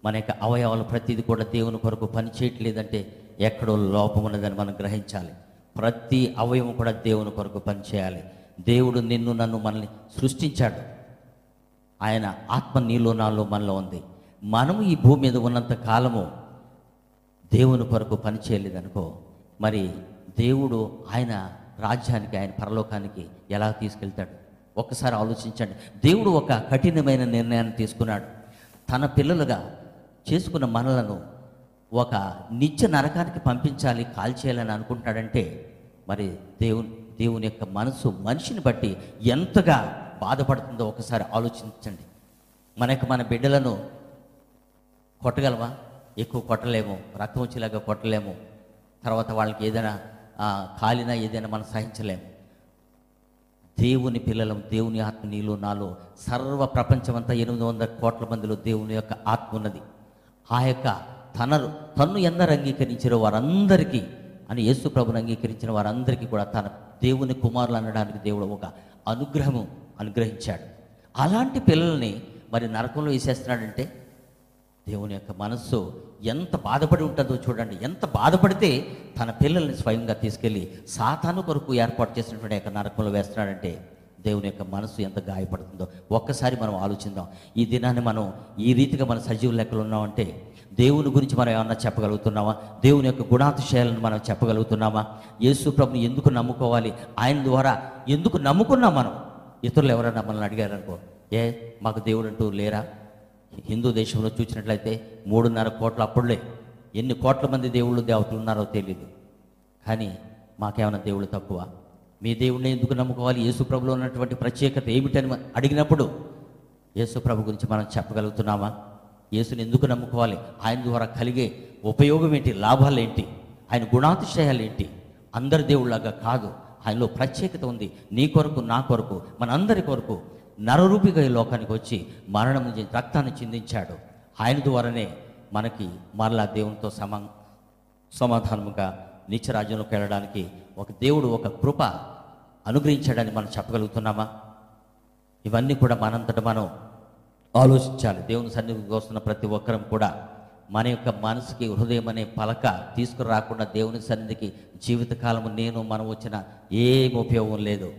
మన యొక్క అవయవాలు ప్రతిదీ కూడా దేవుని కొరకు పని చేయట్లేదంటే ఎక్కడో లోపం ఉన్నదని మనం గ్రహించాలి. ప్రతి అవయవం కూడా దేవుని కొరకు పనిచేయాలి దేవుడు నిన్ను నన్ను మనల్ని సృష్టించాడు. ఆయన ఆత్మ నీలో నాలో మనలో ఉంది. మనము ఈ భూమి మీద ఉన్నంత కాలము దేవుని కొరకు పని చేయలేదనుకో మరి దేవుడు ఆయన రాజ్యానికి ఆయన పరలోకానికి ఎలా తీసుకెళ్తాడు? ఒక్కసారి ఆలోచించండి. దేవుడు ఒక కఠినమైన నిర్ణయాన్ని తీసుకున్నాడు. తన పిల్లలుగా చేసుకున్న మనలను ఒక నిత్య నరకానికి పంపించాలి కాల్చేయాలని అనుకుంటాడంటే మరి దేవుని దేవుని యొక్క మనసు మనిషిని బట్టి ఎంతగా బాధపడుతుందో ఒకసారి ఆలోచించండి. మనకు మన బిడ్డలను కొట్టగలమా? ఎక్కువ కొట్టలేము రక్తం వచ్చేలాగా కొట్టలేము. తర్వాత వాళ్ళకి ఏదైనా కాలినా ఏదైనా మనం సహించలేము దేవుని పిల్లలం దేవుని ఆత్మ నీలో నాలో సర్వ ప్రపంచమంతా ఎనిమిది వందల కోట్ల మందిలో దేవుని యొక్క ఆత్మ ఉన్నది. ఆ యొక్క తనరు తన్ను ఎందరు అంగీకరించారో వారందరికీ అని యేసు ప్రభుని అంగీకరించిన వారందరికీ కూడా తన దేవుని కుమారులు అనడానికి దేవుడు ఒక అనుగ్రహము అనుగ్రహించాడు. అలాంటి పిల్లల్ని మరి నరకంలో వేసేస్తున్నాడంటే దేవుని యొక్క మనస్సు ఎంత బాధపడి ఉంటుందో చూడండి. ఎంత బాధపడితే తన పిల్లల్ని స్వయంగా తీసుకెళ్ళి సాతాను కొరకు ఏర్పాటు చేసినటువంటి యొక్క నరకంలో వేస్తున్నాడంటే దేవుని యొక్క మనసు ఎంత గాయపడుతుందో. ఒక్కసారి మనం ఆలోచిద్దాం. ఈ దినాన్ని మనం ఈ రీతిగా మన సజీవ లెక్కలు ఉన్నామంటే దేవుని గురించి మనం ఏమన్నా చెప్పగలుగుతున్నామా? దేవుని యొక్క గుణాతిశయాలను మనం చెప్పగలుగుతున్నామా? యేసు ప్రభుని ఎందుకు నమ్ముకోవాలి? ఆయన ద్వారా ఎందుకు నమ్ముకున్నాం మనం? ఇతరులు ఎవరైనా మనల్ని అడిగారనుకో ఏ మాకు దేవుడు అంటూ లేరా? హిందూ దేశంలో చూసినట్లయితే మూడున్నర కోట్ల అప్పుడులే. ఎన్ని కోట్ల మంది దేవుళ్ళు దేవతలు ఉన్నారో తెలియదు కానీ మాకేమైనా దేవుళ్ళు తక్కువ? మీ దేవుడిని ఎందుకు నమ్ముకోవాలి? యేసుప్రభులో ఉన్నటువంటి ప్రత్యేకత ఏమిటని అడిగినప్పుడు యేసుప్రభు గురించి మనం చెప్పగలుగుతున్నామా? యేసుని ఎందుకు నమ్ముకోవాలి? ఆయన ద్వారా కలిగే ఉపయోగం ఏంటి? లాభాలు ఏంటి? ఆయన గుణాతిశయాలు ఏంటి? అందరి దేవుళ్ళగా కాదు. ఆయనలో ప్రత్యేకత ఉంది. నీ కొరకు నా కొరకు మనందరి కొరకు నరరూపిగా ఈ లోకానికి వచ్చి మరణం రక్తాన్ని చిందించాడు. ఆయన ద్వారానే మనకి మరలా దేవునితో సమా సమాధానముగా నిత్యరాజ్యంలోకి వెళ్ళడానికి ఒక దేవుడు ఒక కృప అనుగ్రహించాడని మనం చెప్పగలుగుతున్నామా? ఇవన్నీ కూడా మనంతట మనం ఆలోచించాలి. దేవుని సన్నిధికి వస్తున్న ప్రతి ఒక్కరం కూడా మన యొక్క మనసుకి హృదయం అనే పలక తీసుకురాకుండా దేవుని సన్నిధికి జీవితకాలము నేను మనం వచ్చిన ఏం ఉపయోగం లేదు.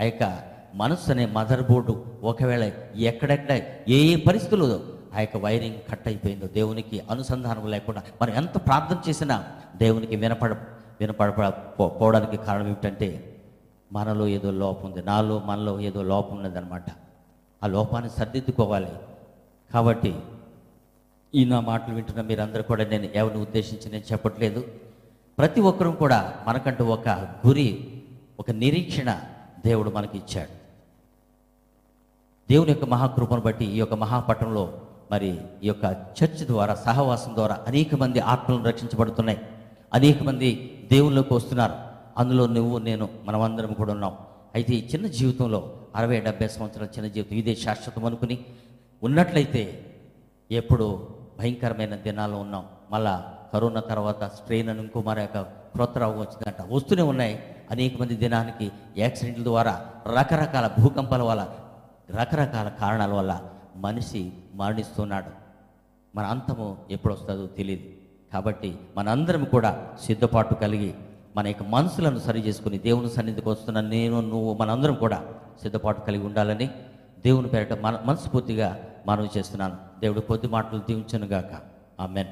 ఆ యొక్క మనస్సు అనే మదర్ బోర్డు ఒకవేళ ఎక్కడెక్కడ ఏ ఏ పరిస్థితులు ఆ యొక్క వైరింగ్ కట్ అయిపోయిందో దేవునికి అనుసంధానం లేకుండా మనం ఎంత ప్రార్థన చేసినా దేవునికి వినపడ వినపడ పోవడానికి కారణం ఏమిటంటే మనలో ఏదో లోపం ఉంది. నాలో మనలో ఏదో లోపం ఉన్నదన్నమాట. ఆ లోపాన్ని సర్దిద్దుకోవాలి. కాబట్టి ఈ నా మాటలు వింటున్న మీరందరూ కూడా నేను ఎవరిని ఉద్దేశించి నేను చెప్పట్లేదు. ప్రతి ఒక్కరూ కూడా మనకంటూ ఒక గురి ఒక నిరీక్షణ దేవుడు మనకి ఇచ్చాడు. దేవుని యొక్క మహాకృపను బట్టి ఈ యొక్క మహాపట్టణంలో మరి ఈ యొక్క చర్చ్ ద్వారా సహవాసం ద్వారా అనేక మంది ఆత్మలను రక్షించబడుతున్నాయి. అనేక మంది దేవుళ్ళలోకి వస్తున్నారు. అందులో నువ్వు నేను మనమందరం కూడా ఉన్నాం. అయితే ఈ చిన్న జీవితంలో అరవై డెబ్బై సంవత్సరాల చిన్న జీవితం ఇదే శాశ్వతం అనుకుని ఉన్నట్లయితే ఎప్పుడు భయంకరమైన దినాల్లో ఉన్నాం. మళ్ళా కరోనా తర్వాత స్ట్రెయిన్ అని ఇంకో మరో యొక్క క్రొత్త రోగం వచ్చిందంట వస్తూనే ఉన్నాయి. అనేక మంది దినానికి యాక్సిడెంట్ల ద్వారా రకరకాల భూకంపాల వల్ల రకరకాల కారణాల వల్ల మనిషి మరణిస్తున్నాడు. మన అంతము ఎప్పుడు వస్తుందో తెలియదు కాబట్టి మనందరం కూడా సిద్ధపాటు కలిగి మన యొక్క మనసులను సరి చేసుకుని దేవుని సన్నిధికి వస్తున్న నేను నువ్వు మనందరం కూడా సిద్ధపాటు కలిగి ఉండాలని దేవుని పేరట మన మనస్ఫూర్తిగా మనవి చేస్తున్నాను. దేవుడు కొద్ది మాటలు దీవించను గాక ఆమెన్.